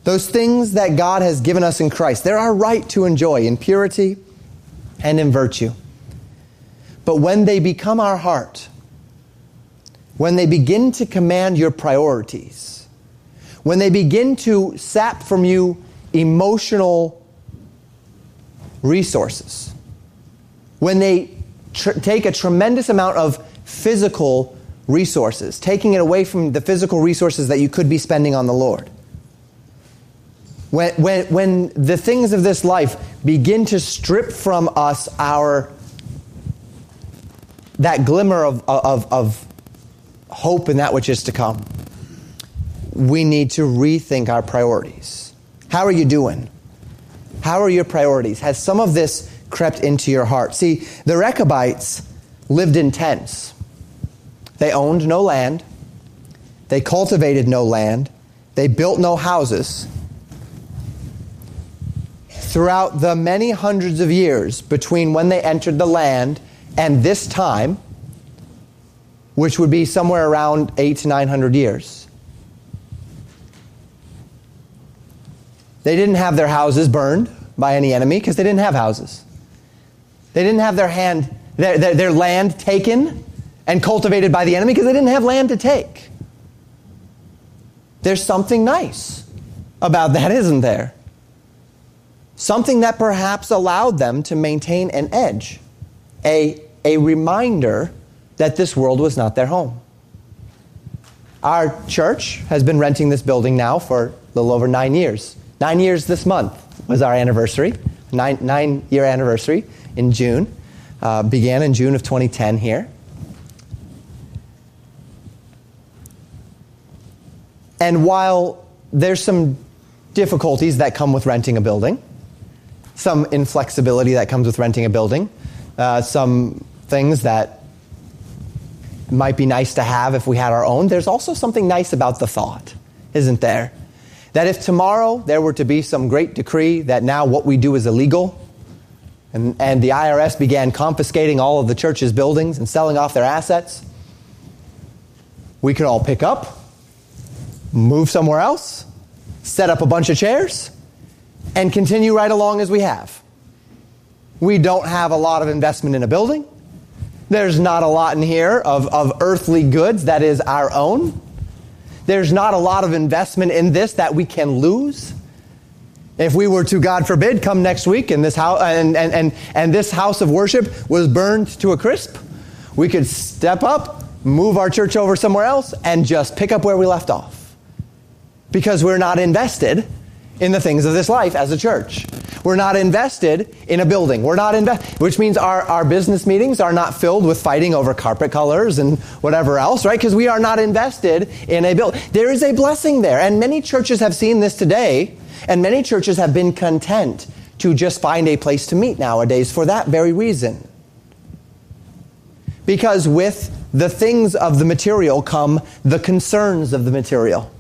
[SPEAKER 1] those things that God has given us in Christ, they're our right to enjoy in purity and in virtue. But when they become our heart, when they begin to command your priorities, when they begin to sap from you emotional resources, when they tr- take a tremendous amount of physical resources, taking it away from the physical resources that you could be spending on the Lord, when, when, when the things of this life begin to strip from us our that glimmer of, of, of hope in that which is to come, we need to rethink our priorities. How are you doing? How are your priorities? Has some of this crept into your heart? See, the Rechabites lived in tents. They owned no land. They cultivated no land. They built no houses throughout the many hundreds of years between when they entered the land and this time, which would be somewhere around eight to nine hundred years. They didn't have their houses burned by any enemy because they didn't have houses. They didn't have their, hand, their, their, their land taken and cultivated by the enemy because they didn't have land to take. There's something nice about that, <laughs> isn't there? something that perhaps allowed them to maintain an edge, a, a reminder that this world was not their home. Our church has been renting this building now for a little over nine years. Nine years this month was our anniversary, nine, nine year anniversary in June. Uh, began in June of 2010 here. And while there's some difficulties that come with renting a building, some inflexibility that comes with renting a building, uh, some things that might be nice to have if we had our own. There's also something nice about the thought, isn't there? That if tomorrow there were to be some great decree that now what we do is illegal, and, and the IRS began confiscating all of the church's buildings and selling off their assets, we could all pick up, move somewhere else, set up a bunch of chairs, and continue right along as we have. We don't have a lot of investment in a building. There's not a lot in here of, of earthly goods that is our own. There's not a lot of investment in this that we can lose. If we were to, God forbid, come next week and this house and, and, and, and this house of worship was burned to a crisp, we could step up, move our church over somewhere else, and just pick up where we left off. Because we're not invested in the things of this life as a church. We're not invested in a building. We're not invest, which means our, our business meetings are not filled with fighting over carpet colors and whatever else, right? Because we are not invested in a building. There is a blessing there. And many churches have seen this today, and many churches have been content to just find a place to meet nowadays for that very reason. Because with the things of the material come the concerns of the material.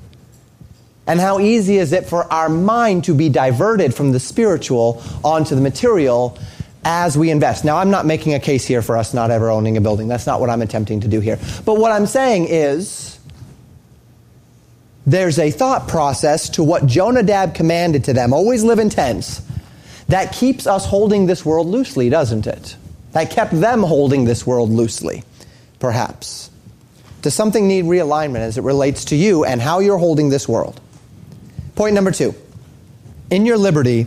[SPEAKER 1] And how easy is it for our mind to be diverted from the spiritual onto the material as we invest? Now, I'm not making a case here for us not ever owning a building. That's not what I'm attempting to do here. But what I'm saying is there's a thought process to what Jonadab commanded to them always live in tents that keeps us holding this world loosely, doesn't it? That kept them holding this world loosely, perhaps. Does something need realignment as it relates to you and how you're holding this world? Point number two. In your liberty,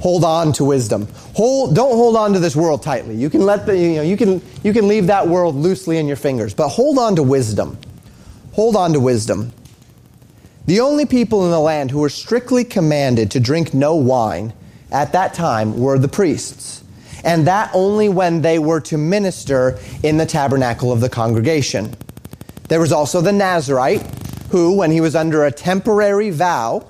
[SPEAKER 1] hold on to wisdom. Hold, don't hold on to this world tightly. You can let the, you know, you can, you can leave that world loosely in your fingers, but hold on to wisdom. Hold on to wisdom. The only people in the land who were strictly commanded to drink no wine at that time were the priests, and that only when they were to minister in the tabernacle of the congregation. There was also the Nazarite, who, when he was under a temporary vow,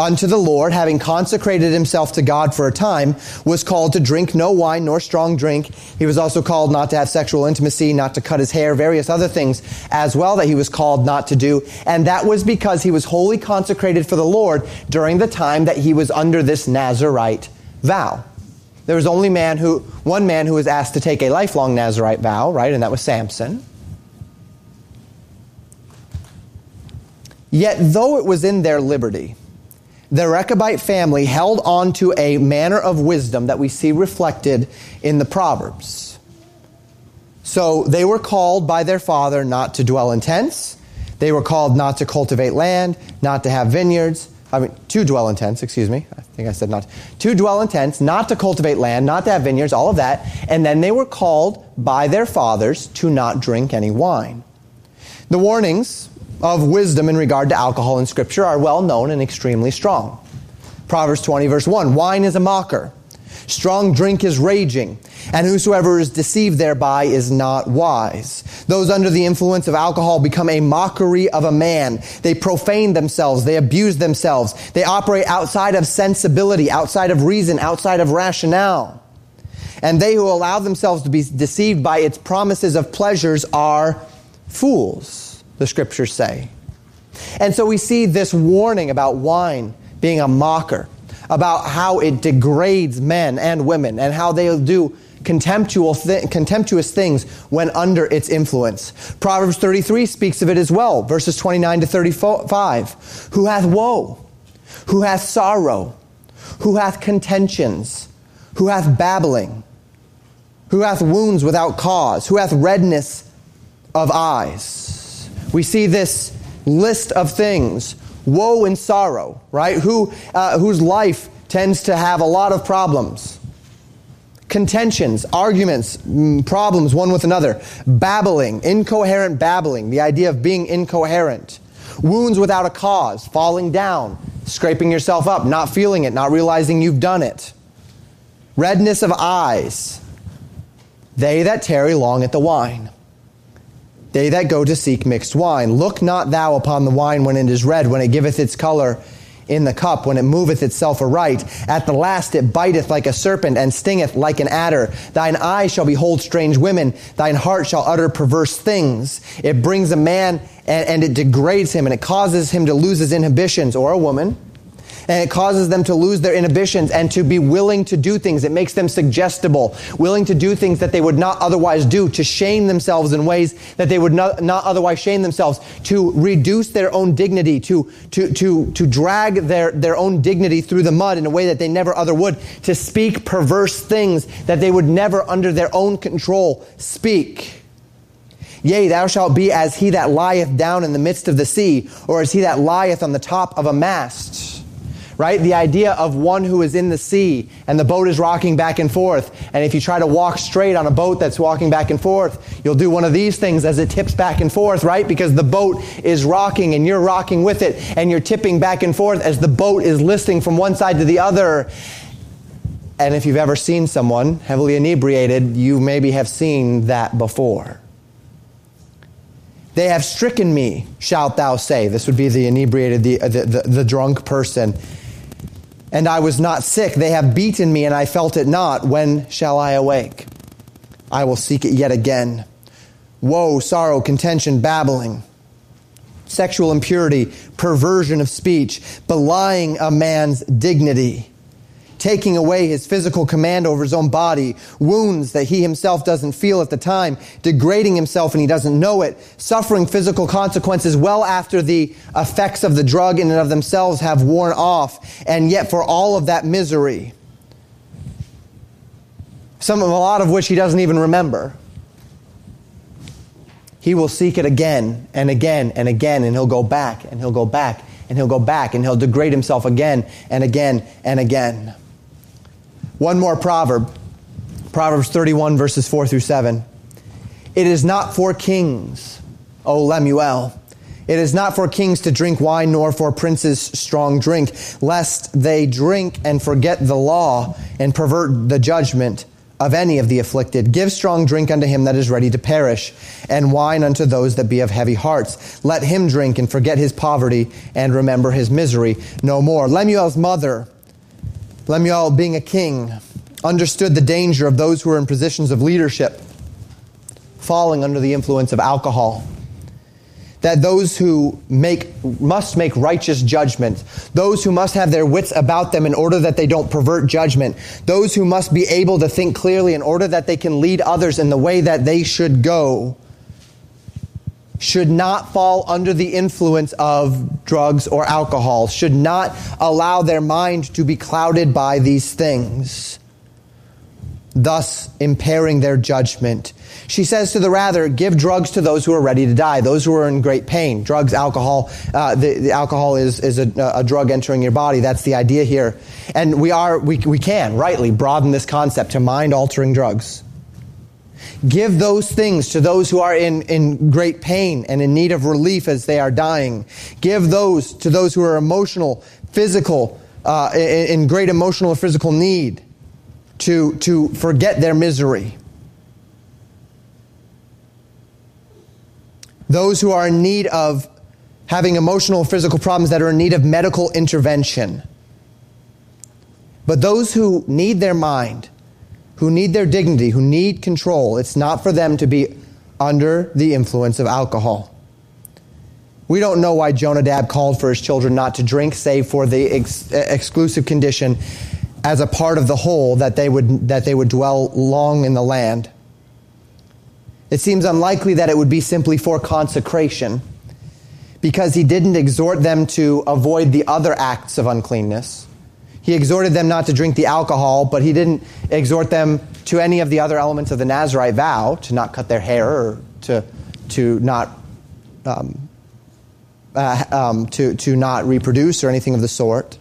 [SPEAKER 1] unto the Lord, having consecrated himself to God for a time, was called to drink no wine nor strong drink. He was also called not to have sexual intimacy, not to cut his hair, various other things as well that he was called not to do. And that was because he was wholly consecrated for the Lord during the time that he was under this Nazarite vow. There was only man who, one man who was asked to take a lifelong Nazarite vow, right? And that was Samson. Yet though it was in their liberty, the Rechabite family held on to a manner of wisdom that we see reflected in the Proverbs. So they were called by their father not to dwell in tents. They were called not to cultivate land, not to have vineyards. I mean, to dwell in tents, excuse me. I think I said not. To dwell in tents, not to cultivate land, not to have vineyards, all of that. And then they were called by their fathers to not drink any wine. The warnings of wisdom in regard to alcohol in Scripture are well known and extremely strong. Proverbs 20, verse 1 Wine is a mocker, strong drink is raging, and whosoever is deceived thereby is not wise. Those under the influence of alcohol become a mockery of a man. They profane themselves, they abuse themselves, they operate outside of sensibility, outside of reason, outside of rationale. And they who allow themselves to be deceived by its promises of pleasures are fools the scriptures say. And so we see this warning about wine being a mocker, about how it degrades men and women, and how they do contemptuous, contemptuous things when under its influence. Proverbs 33 speaks of it as well, verses 29 to 35. Who hath woe? Who hath sorrow? Who hath contentions? Who hath babbling? Who hath wounds without cause? Who hath redness of eyes? We see this list of things woe and sorrow, right? Who, uh, whose life tends to have a lot of problems. Contentions, arguments, mm, problems one with another. Babbling, incoherent babbling, the idea of being incoherent. Wounds without a cause, falling down, scraping yourself up, not feeling it, not realizing you've done it. Redness of eyes. They that tarry long at the wine they that go to seek mixed wine. Look not thou upon the wine when it is red, when it giveth its color in the cup, when it moveth itself aright. At the last it biteth like a serpent and stingeth like an adder. Thine eyes shall behold strange women. Thine heart shall utter perverse things. It brings a man and, and it degrades him and it causes him to lose his inhibitions, or a woman and it causes them to lose their inhibitions and to be willing to do things. It makes them suggestible, willing to do things that they would not otherwise do, to shame themselves in ways that they would not, not otherwise shame themselves, to reduce their own dignity, to, to, to, to drag their, their own dignity through the mud in a way that they never other would, to speak perverse things that they would never under their own control speak. Yea, thou shalt be as he that lieth down in the midst of the sea, or as he that lieth on the top of a mast right? The idea of one who is in the sea and the boat is rocking back and forth. And if you try to walk straight on a boat that's walking back and forth, you'll do one of these things as it tips back and forth, right? Because the boat is rocking and you're rocking with it and you're tipping back and forth as the boat is listing from one side to the other. And if you've ever seen someone heavily inebriated, you maybe have seen that before. They have stricken me, shalt thou say. This would be the inebriated, the, the, the, the drunk person and I was not sick. They have beaten me, and I felt it not. When shall I awake? I will seek it yet again. Woe, sorrow, contention, babbling, sexual impurity, perversion of speech, belying a man's dignity taking away his physical command over his own body, wounds that he himself doesn't feel at the time, degrading himself and he doesn't know it, suffering physical consequences well after the effects of the drug in and of themselves have worn off, and yet for all of that misery, some a lot of which he doesn't even remember. He will seek it again and again and again, and he'll go back and he'll go back and he'll go back and he'll degrade himself again and again and again. One more proverb Proverbs 31, verses 4 through 7. It is not for kings, O Lemuel. It is not for kings to drink wine, nor for princes strong drink, lest they drink and forget the law and pervert the judgment of any of the afflicted. Give strong drink unto him that is ready to perish, and wine unto those that be of heavy hearts. Let him drink and forget his poverty and remember his misery no more. Lemuel's mother Lemuel, being a king, understood the danger of those who were in positions of leadership falling under the influence of alcohol. That those who make, must make righteous judgment, those who must have their wits about them in order that they don't pervert judgment, those who must be able to think clearly in order that they can lead others in the way that they should go, should not fall under the influence of drugs or alcohol, should not allow their mind to be clouded by these things, thus impairing their judgment. She says to the rather, give drugs to those who are ready to die, those who are in great pain. Drugs, alcohol, uh, the, the, alcohol is, is a, a drug entering your body. That's the idea here. And we are, we, we can rightly broaden this concept to mind altering drugs. Give those things to those who are in, in great pain and in need of relief as they are dying. Give those to those who are emotional, physical, uh, in, in great emotional or physical need to, to forget their misery. Those who are in need of having emotional or physical problems that are in need of medical intervention. But those who need their mind, who need their dignity, who need control. It's not for them to be under the influence of alcohol. We don't know why Jonadab called for his children not to drink, save for the ex- exclusive condition as a part of the whole that they would, that they would dwell long in the land. It seems unlikely that it would be simply for consecration because he didn't exhort them to avoid the other acts of uncleanness. He exhorted them not to drink the alcohol, but he didn't exhort them to any of the other elements of the Nazarite vow, to not cut their hair or to, to not um, uh, um, to, to not reproduce or anything of the sort.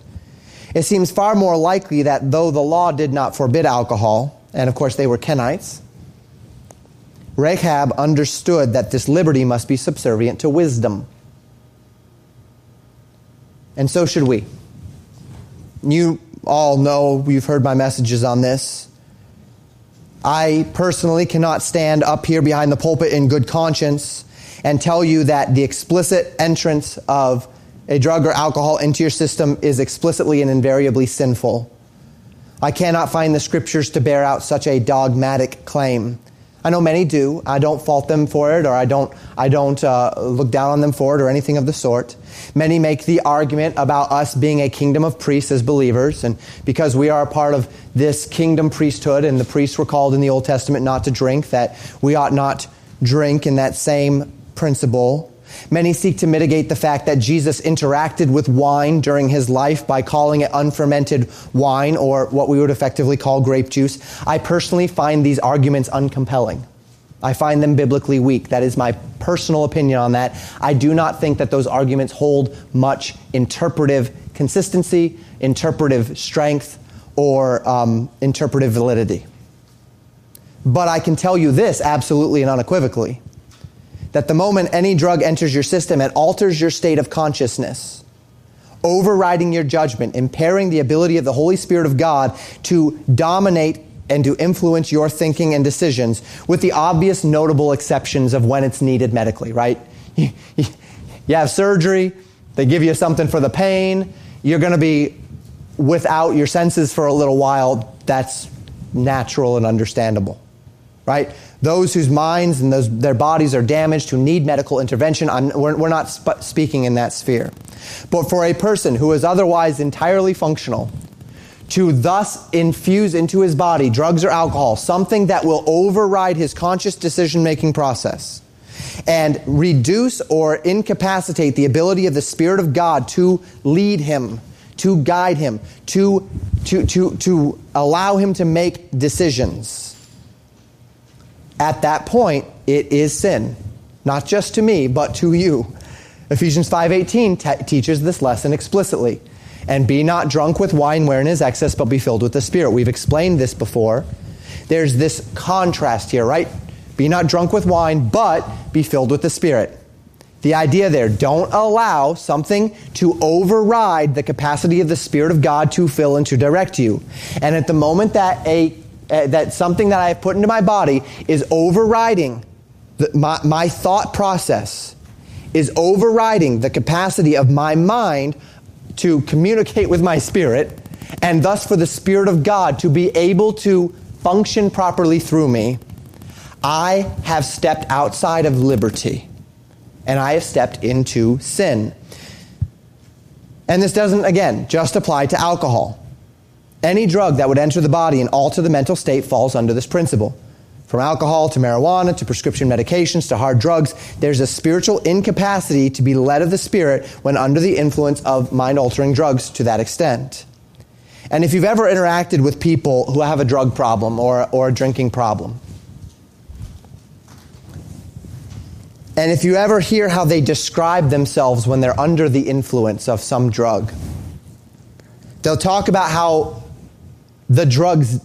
[SPEAKER 1] It seems far more likely that though the law did not forbid alcohol, and of course they were Kenites, Rechab understood that this liberty must be subservient to wisdom. And so should we. You all know, you've heard my messages on this. I personally cannot stand up here behind the pulpit in good conscience and tell you that the explicit entrance of a drug or alcohol into your system is explicitly and invariably sinful. I cannot find the scriptures to bear out such a dogmatic claim. I know many do. I don't fault them for it, or I don't, I don't uh, look down on them for it, or anything of the sort. Many make the argument about us being a kingdom of priests as believers, and because we are a part of this kingdom priesthood, and the priests were called in the Old Testament not to drink, that we ought not drink in that same principle. Many seek to mitigate the fact that Jesus interacted with wine during his life by calling it unfermented wine or what we would effectively call grape juice. I personally find these arguments uncompelling. I find them biblically weak. That is my personal opinion on that. I do not think that those arguments hold much interpretive consistency, interpretive strength, or um, interpretive validity. But I can tell you this absolutely and unequivocally that the moment any drug enters your system, it alters your state of consciousness, overriding your judgment, impairing the ability of the Holy Spirit of God to dominate and to influence your thinking and decisions, with the obvious notable exceptions of when it's needed medically, right? <laughs> You, have surgery, they give you something for the pain, you're going to be without your senses for a little while, that's natural and understandable, right? Those whose minds and those, their bodies are damaged, who need medical intervention, I'm, we're, we're not sp- speaking in that sphere. But for a person who is otherwise entirely functional, to thus infuse into his body drugs or alcohol, something that will override his conscious decision making process and reduce or incapacitate the ability of the Spirit of God to lead him, to guide him, to, to, to, to allow him to make decisions. At that point, it is sin. Not just to me, but to you. Ephesians 5.18 te- teaches this lesson explicitly. And be not drunk with wine wherein is excess, but be filled with the Spirit. We've explained this before. There's this contrast here, right? Be not drunk with wine, but be filled with the Spirit. The idea there, don't allow something to override the capacity of the Spirit of God to fill and to direct you. And at the moment that a uh, that something that I have put into my body is overriding the, my, my thought process, is overriding the capacity of my mind to communicate with my spirit, and thus for the Spirit of God to be able to function properly through me, I have stepped outside of liberty and I have stepped into sin. And this doesn't, again, just apply to alcohol. Any drug that would enter the body and alter the mental state falls under this principle. From alcohol to marijuana to prescription medications to hard drugs, there's a spiritual incapacity to be led of the Spirit when under the influence of mind altering drugs to that extent. And if you've ever interacted with people who have a drug problem or, or a drinking problem, and if you ever hear how they describe themselves when they're under the influence of some drug, they'll talk about how the drugs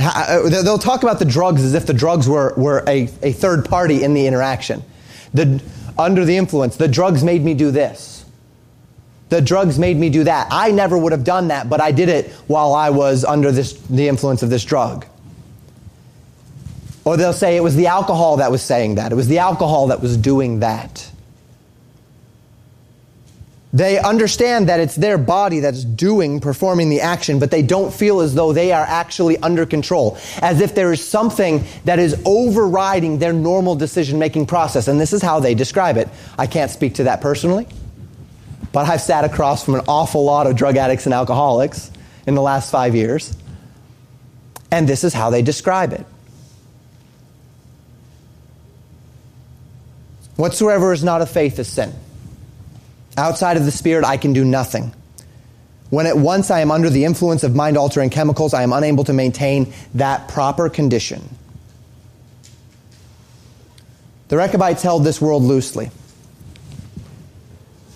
[SPEAKER 1] uh, they'll talk about the drugs as if the drugs were, were a, a third party in the interaction. The, under the influence, the drugs made me do this. The drugs made me do that. I never would have done that, but I did it while I was under this, the influence of this drug. Or they'll say it was the alcohol that was saying that. It was the alcohol that was doing that. They understand that it's their body that's doing, performing the action, but they don't feel as though they are actually under control, as if there is something that is overriding their normal decision making process. And this is how they describe it. I can't speak to that personally, but I've sat across from an awful lot of drug addicts and alcoholics in the last five years, and this is how they describe it. Whatsoever is not of faith is sin. Outside of the Spirit, I can do nothing. When at once I am under the influence of mind altering chemicals, I am unable to maintain that proper condition. The Rechabites held this world loosely.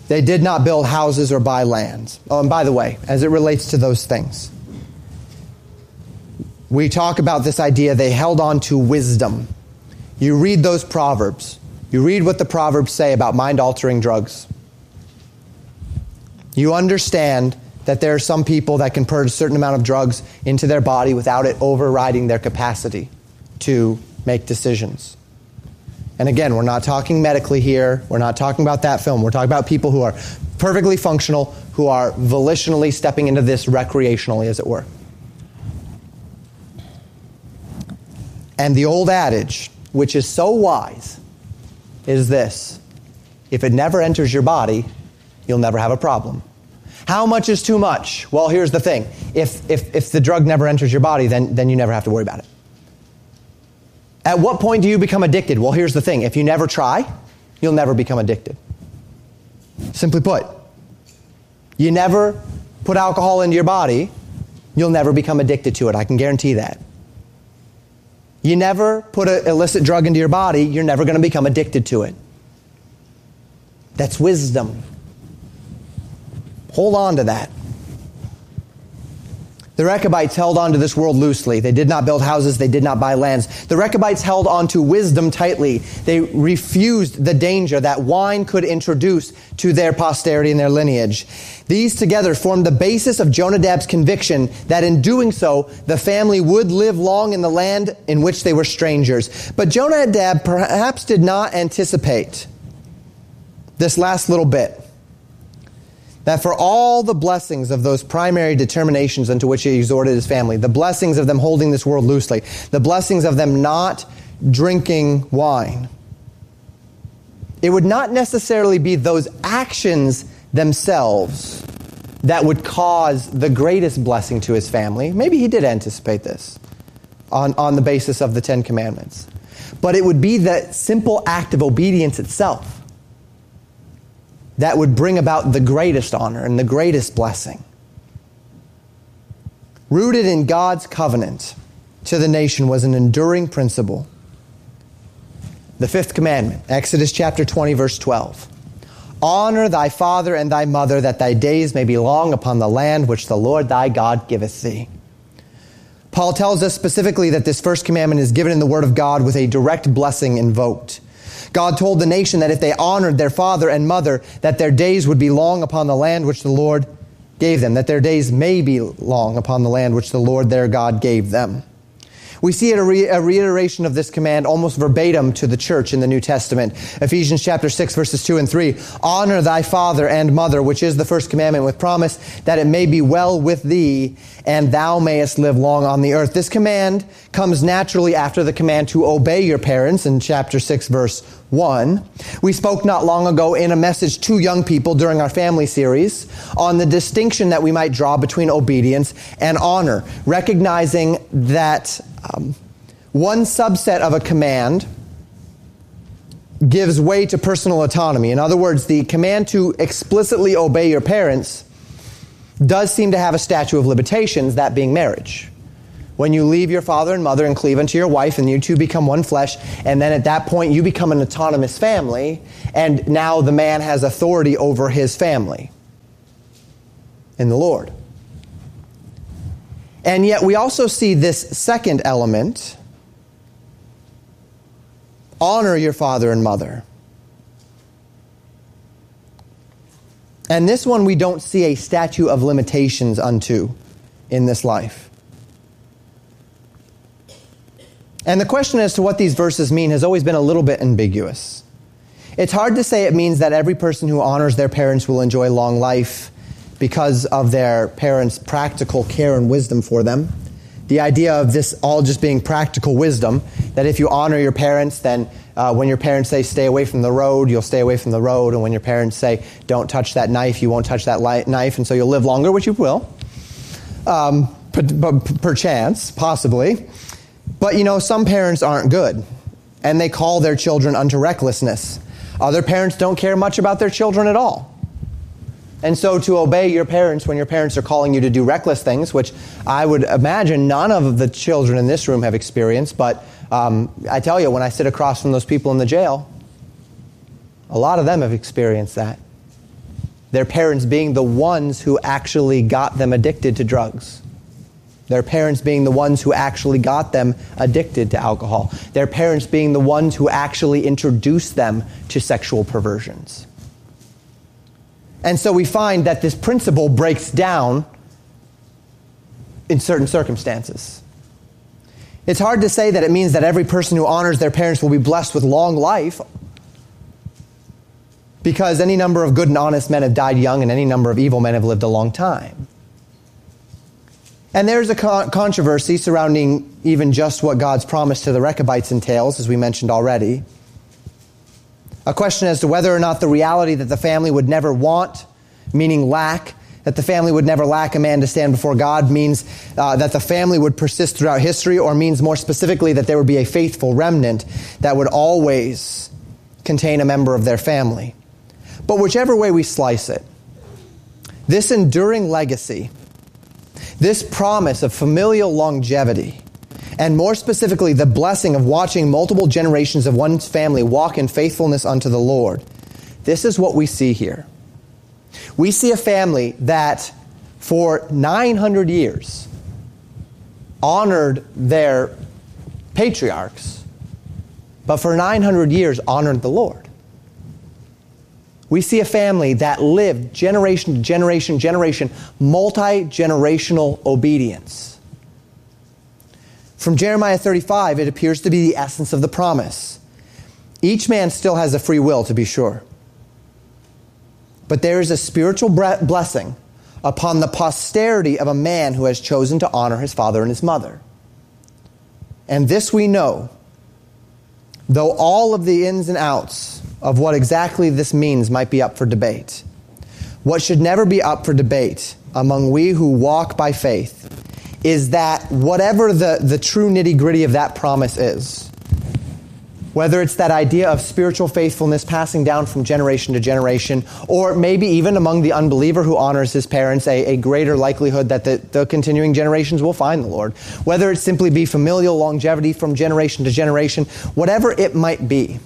[SPEAKER 1] They did not build houses or buy lands. Oh, and by the way, as it relates to those things, we talk about this idea they held on to wisdom. You read those proverbs. You read what the proverbs say about mind altering drugs. You understand that there are some people that can purge a certain amount of drugs into their body without it overriding their capacity to make decisions. And again, we're not talking medically here. We're not talking about that film. We're talking about people who are perfectly functional, who are volitionally stepping into this recreationally, as it were. And the old adage, which is so wise, is this if it never enters your body, you'll never have a problem. How much is too much? Well, here's the thing. If, if, if the drug never enters your body, then, then you never have to worry about it. At what point do you become addicted? Well, here's the thing. If you never try, you'll never become addicted. Simply put, you never put alcohol into your body, you'll never become addicted to it. I can guarantee that. You never put an illicit drug into your body, you're never going to become addicted to it. That's wisdom. Hold on to that. The Rechabites held on to this world loosely. They did not build houses. They did not buy lands. The Rechabites held on to wisdom tightly. They refused the danger that wine could introduce to their posterity and their lineage. These together formed the basis of Jonadab's conviction that in doing so, the family would live long in the land in which they were strangers. But Jonadab perhaps did not anticipate this last little bit that for all the blessings of those primary determinations unto which he exhorted his family, the blessings of them holding this world loosely, the blessings of them not drinking wine, it would not necessarily be those actions themselves that would cause the greatest blessing to his family. Maybe he did anticipate this on, on the basis of the Ten Commandments. But it would be the simple act of obedience itself that would bring about the greatest honor and the greatest blessing. Rooted in God's covenant to the nation was an enduring principle. The fifth commandment, Exodus chapter 20, verse 12. Honor thy father and thy mother, that thy days may be long upon the land which the Lord thy God giveth thee. Paul tells us specifically that this first commandment is given in the Word of God with a direct blessing invoked. God told the nation that if they honored their father and mother, that their days would be long upon the land which the Lord gave them, that their days may be long upon the land which the Lord their God gave them. We see a, re- a, reiteration of this command almost verbatim to the church in the New Testament. Ephesians chapter 6 verses 2 and 3. Honor thy father and mother, which is the first commandment with promise that it may be well with thee and thou mayest live long on the earth. This command comes naturally after the command to obey your parents in chapter 6 verse 1. We spoke not long ago in a message to young people during our family series on the distinction that we might draw between obedience and honor, recognizing that um, one subset of a command gives way to personal autonomy. In other words, the command to explicitly obey your parents does seem to have a statute of limitations, that being marriage. When you leave your father and mother and cleave unto your wife, and you two become one flesh, and then at that point you become an autonomous family, and now the man has authority over his family in the Lord. And yet we also see this second element honor your father and mother. And this one we don't see a statute of limitations unto in this life. And the question as to what these verses mean has always been a little bit ambiguous. It's hard to say it means that every person who honors their parents will enjoy long life because of their parents' practical care and wisdom for them. The idea of this all just being practical wisdom, that if you honor your parents, then uh, when your parents say stay away from the road, you'll stay away from the road. And when your parents say don't touch that knife, you won't touch that li- knife, and so you'll live longer, which you will. Um, perchance, possibly. But you know, some parents aren't good, and they call their children unto recklessness. Other parents don't care much about their children at all. And so to obey your parents when your parents are calling you to do reckless things, which I would imagine none of the children in this room have experienced, but um, I tell you, when I sit across from those people in the jail, a lot of them have experienced that. Their parents being the ones who actually got them addicted to drugs. Their parents being the ones who actually got them addicted to alcohol. Their parents being the ones who actually introduced them to sexual perversions. And so we find that this principle breaks down in certain circumstances. It's hard to say that it means that every person who honors their parents will be blessed with long life because any number of good and honest men have died young and any number of evil men have lived a long time. And there's a con- controversy surrounding even just what God's promise to the Rechabites entails, as we mentioned already. A question as to whether or not the reality that the family would never want, meaning lack, that the family would never lack a man to stand before God means uh, that the family would persist throughout history, or means more specifically that there would be a faithful remnant that would always contain a member of their family. But whichever way we slice it, this enduring legacy, this promise of familial longevity, and more specifically, the blessing of watching multiple generations of one's family walk in faithfulness unto the Lord. This is what we see here. We see a family that for 900 years honored their patriarchs, but for 900 years honored the Lord. We see a family that lived generation to generation, generation, multi generational obedience. From Jeremiah 35, it appears to be the essence of the promise. Each man still has a free will, to be sure. but there is a spiritual blessing upon the posterity of a man who has chosen to honor his father and his mother. And this we know, though all of the ins and outs of what exactly this means might be up for debate. What should never be up for debate among we who walk by faith is that whatever the, the true nitty gritty of that promise is, whether it's that idea of spiritual faithfulness passing down from generation to generation, or maybe even among the unbeliever who honors his parents, a, a greater likelihood that the, the continuing generations will find the Lord. Whether it simply be familial longevity from generation to generation, whatever it might be.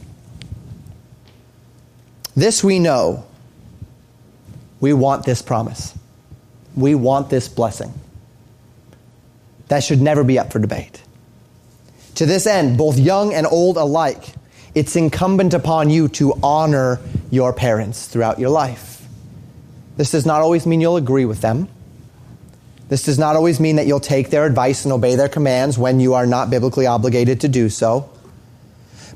[SPEAKER 1] This we know. We want this promise. We want this blessing. That should never be up for debate. To this end, both young and old alike, it's incumbent upon you to honor your parents throughout your life. This does not always mean you'll agree with them. This does not always mean that you'll take their advice and obey their commands when you are not biblically obligated to do so.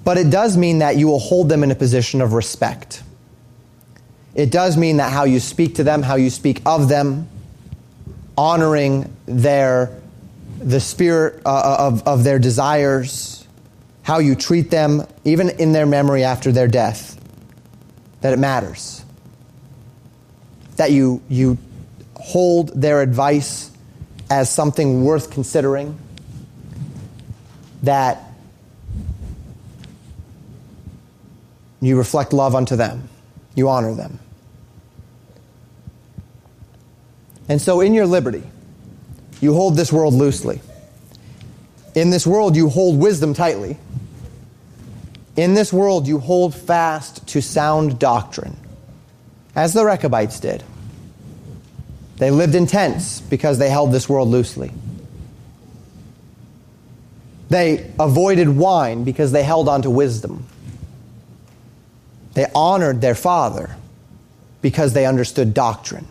[SPEAKER 1] But it does mean that you will hold them in a position of respect. It does mean that how you speak to them, how you speak of them, honoring their the spirit uh, of, of their desires, how you treat them, even in their memory after their death, that it matters. That you, you hold their advice as something worth considering. That you reflect love unto them, you honor them. And so, in your liberty, you hold this world loosely. In this world, you hold wisdom tightly. In this world, you hold fast to sound doctrine, as the Rechabites did. They lived in tents because they held this world loosely. They avoided wine because they held on to wisdom. They honored their father because they understood doctrine.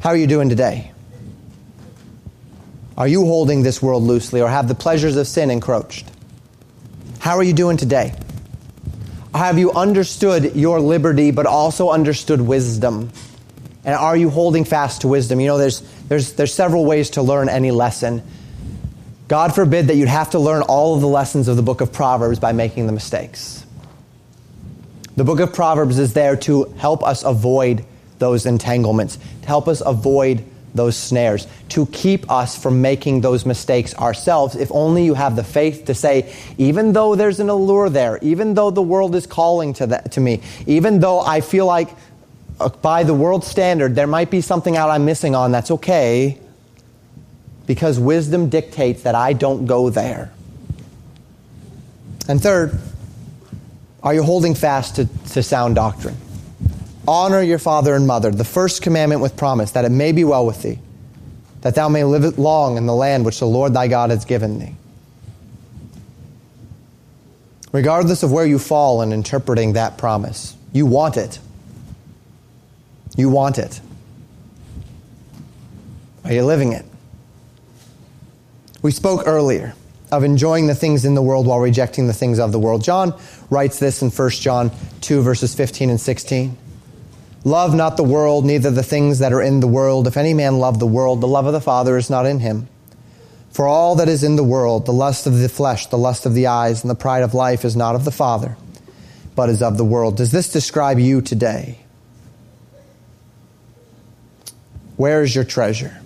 [SPEAKER 1] How are you doing today? Are you holding this world loosely or have the pleasures of sin encroached? How are you doing today? Have you understood your liberty but also understood wisdom? And are you holding fast to wisdom? You know, there's, there's, there's several ways to learn any lesson. God forbid that you'd have to learn all of the lessons of the book of Proverbs by making the mistakes. The book of Proverbs is there to help us avoid those entanglements, to help us avoid those snares, to keep us from making those mistakes ourselves. If only you have the faith to say, even though there's an allure there, even though the world is calling to, that, to me, even though I feel like uh, by the world standard there might be something out I'm missing on, that's okay, because wisdom dictates that I don't go there. And third, are you holding fast to, to sound doctrine? Honor your father and mother, the first commandment with promise, that it may be well with thee, that thou may live long in the land which the Lord thy God has given thee. Regardless of where you fall in interpreting that promise, you want it. You want it. Are you living it? We spoke earlier of enjoying the things in the world while rejecting the things of the world. John writes this in 1 John 2, verses 15 and 16. Love not the world, neither the things that are in the world. If any man love the world, the love of the Father is not in him. For all that is in the world, the lust of the flesh, the lust of the eyes, and the pride of life is not of the Father, but is of the world. Does this describe you today? Where is your treasure?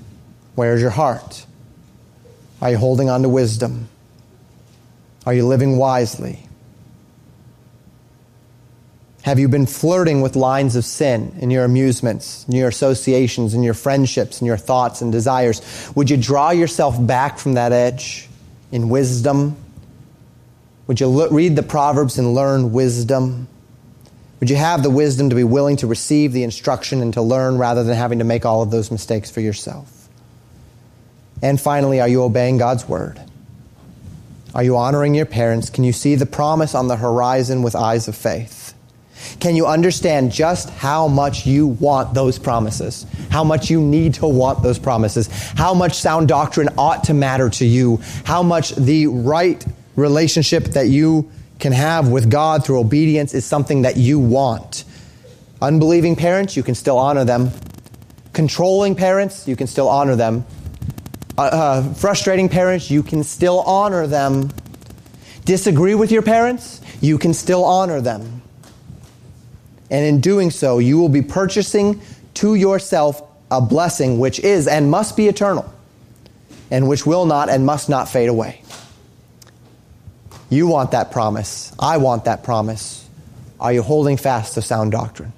[SPEAKER 1] Where is your heart? Are you holding on to wisdom? Are you living wisely? Have you been flirting with lines of sin in your amusements, in your associations, in your friendships, in your thoughts and desires? Would you draw yourself back from that edge in wisdom? Would you look, read the Proverbs and learn wisdom? Would you have the wisdom to be willing to receive the instruction and to learn rather than having to make all of those mistakes for yourself? And finally, are you obeying God's word? Are you honoring your parents? Can you see the promise on the horizon with eyes of faith? Can you understand just how much you want those promises? How much you need to want those promises? How much sound doctrine ought to matter to you? How much the right relationship that you can have with God through obedience is something that you want. Unbelieving parents, you can still honor them. Controlling parents, you can still honor them. Uh, uh, frustrating parents, you can still honor them. Disagree with your parents, you can still honor them. And in doing so, you will be purchasing to yourself a blessing which is and must be eternal, and which will not and must not fade away. You want that promise. I want that promise. Are you holding fast to sound doctrine?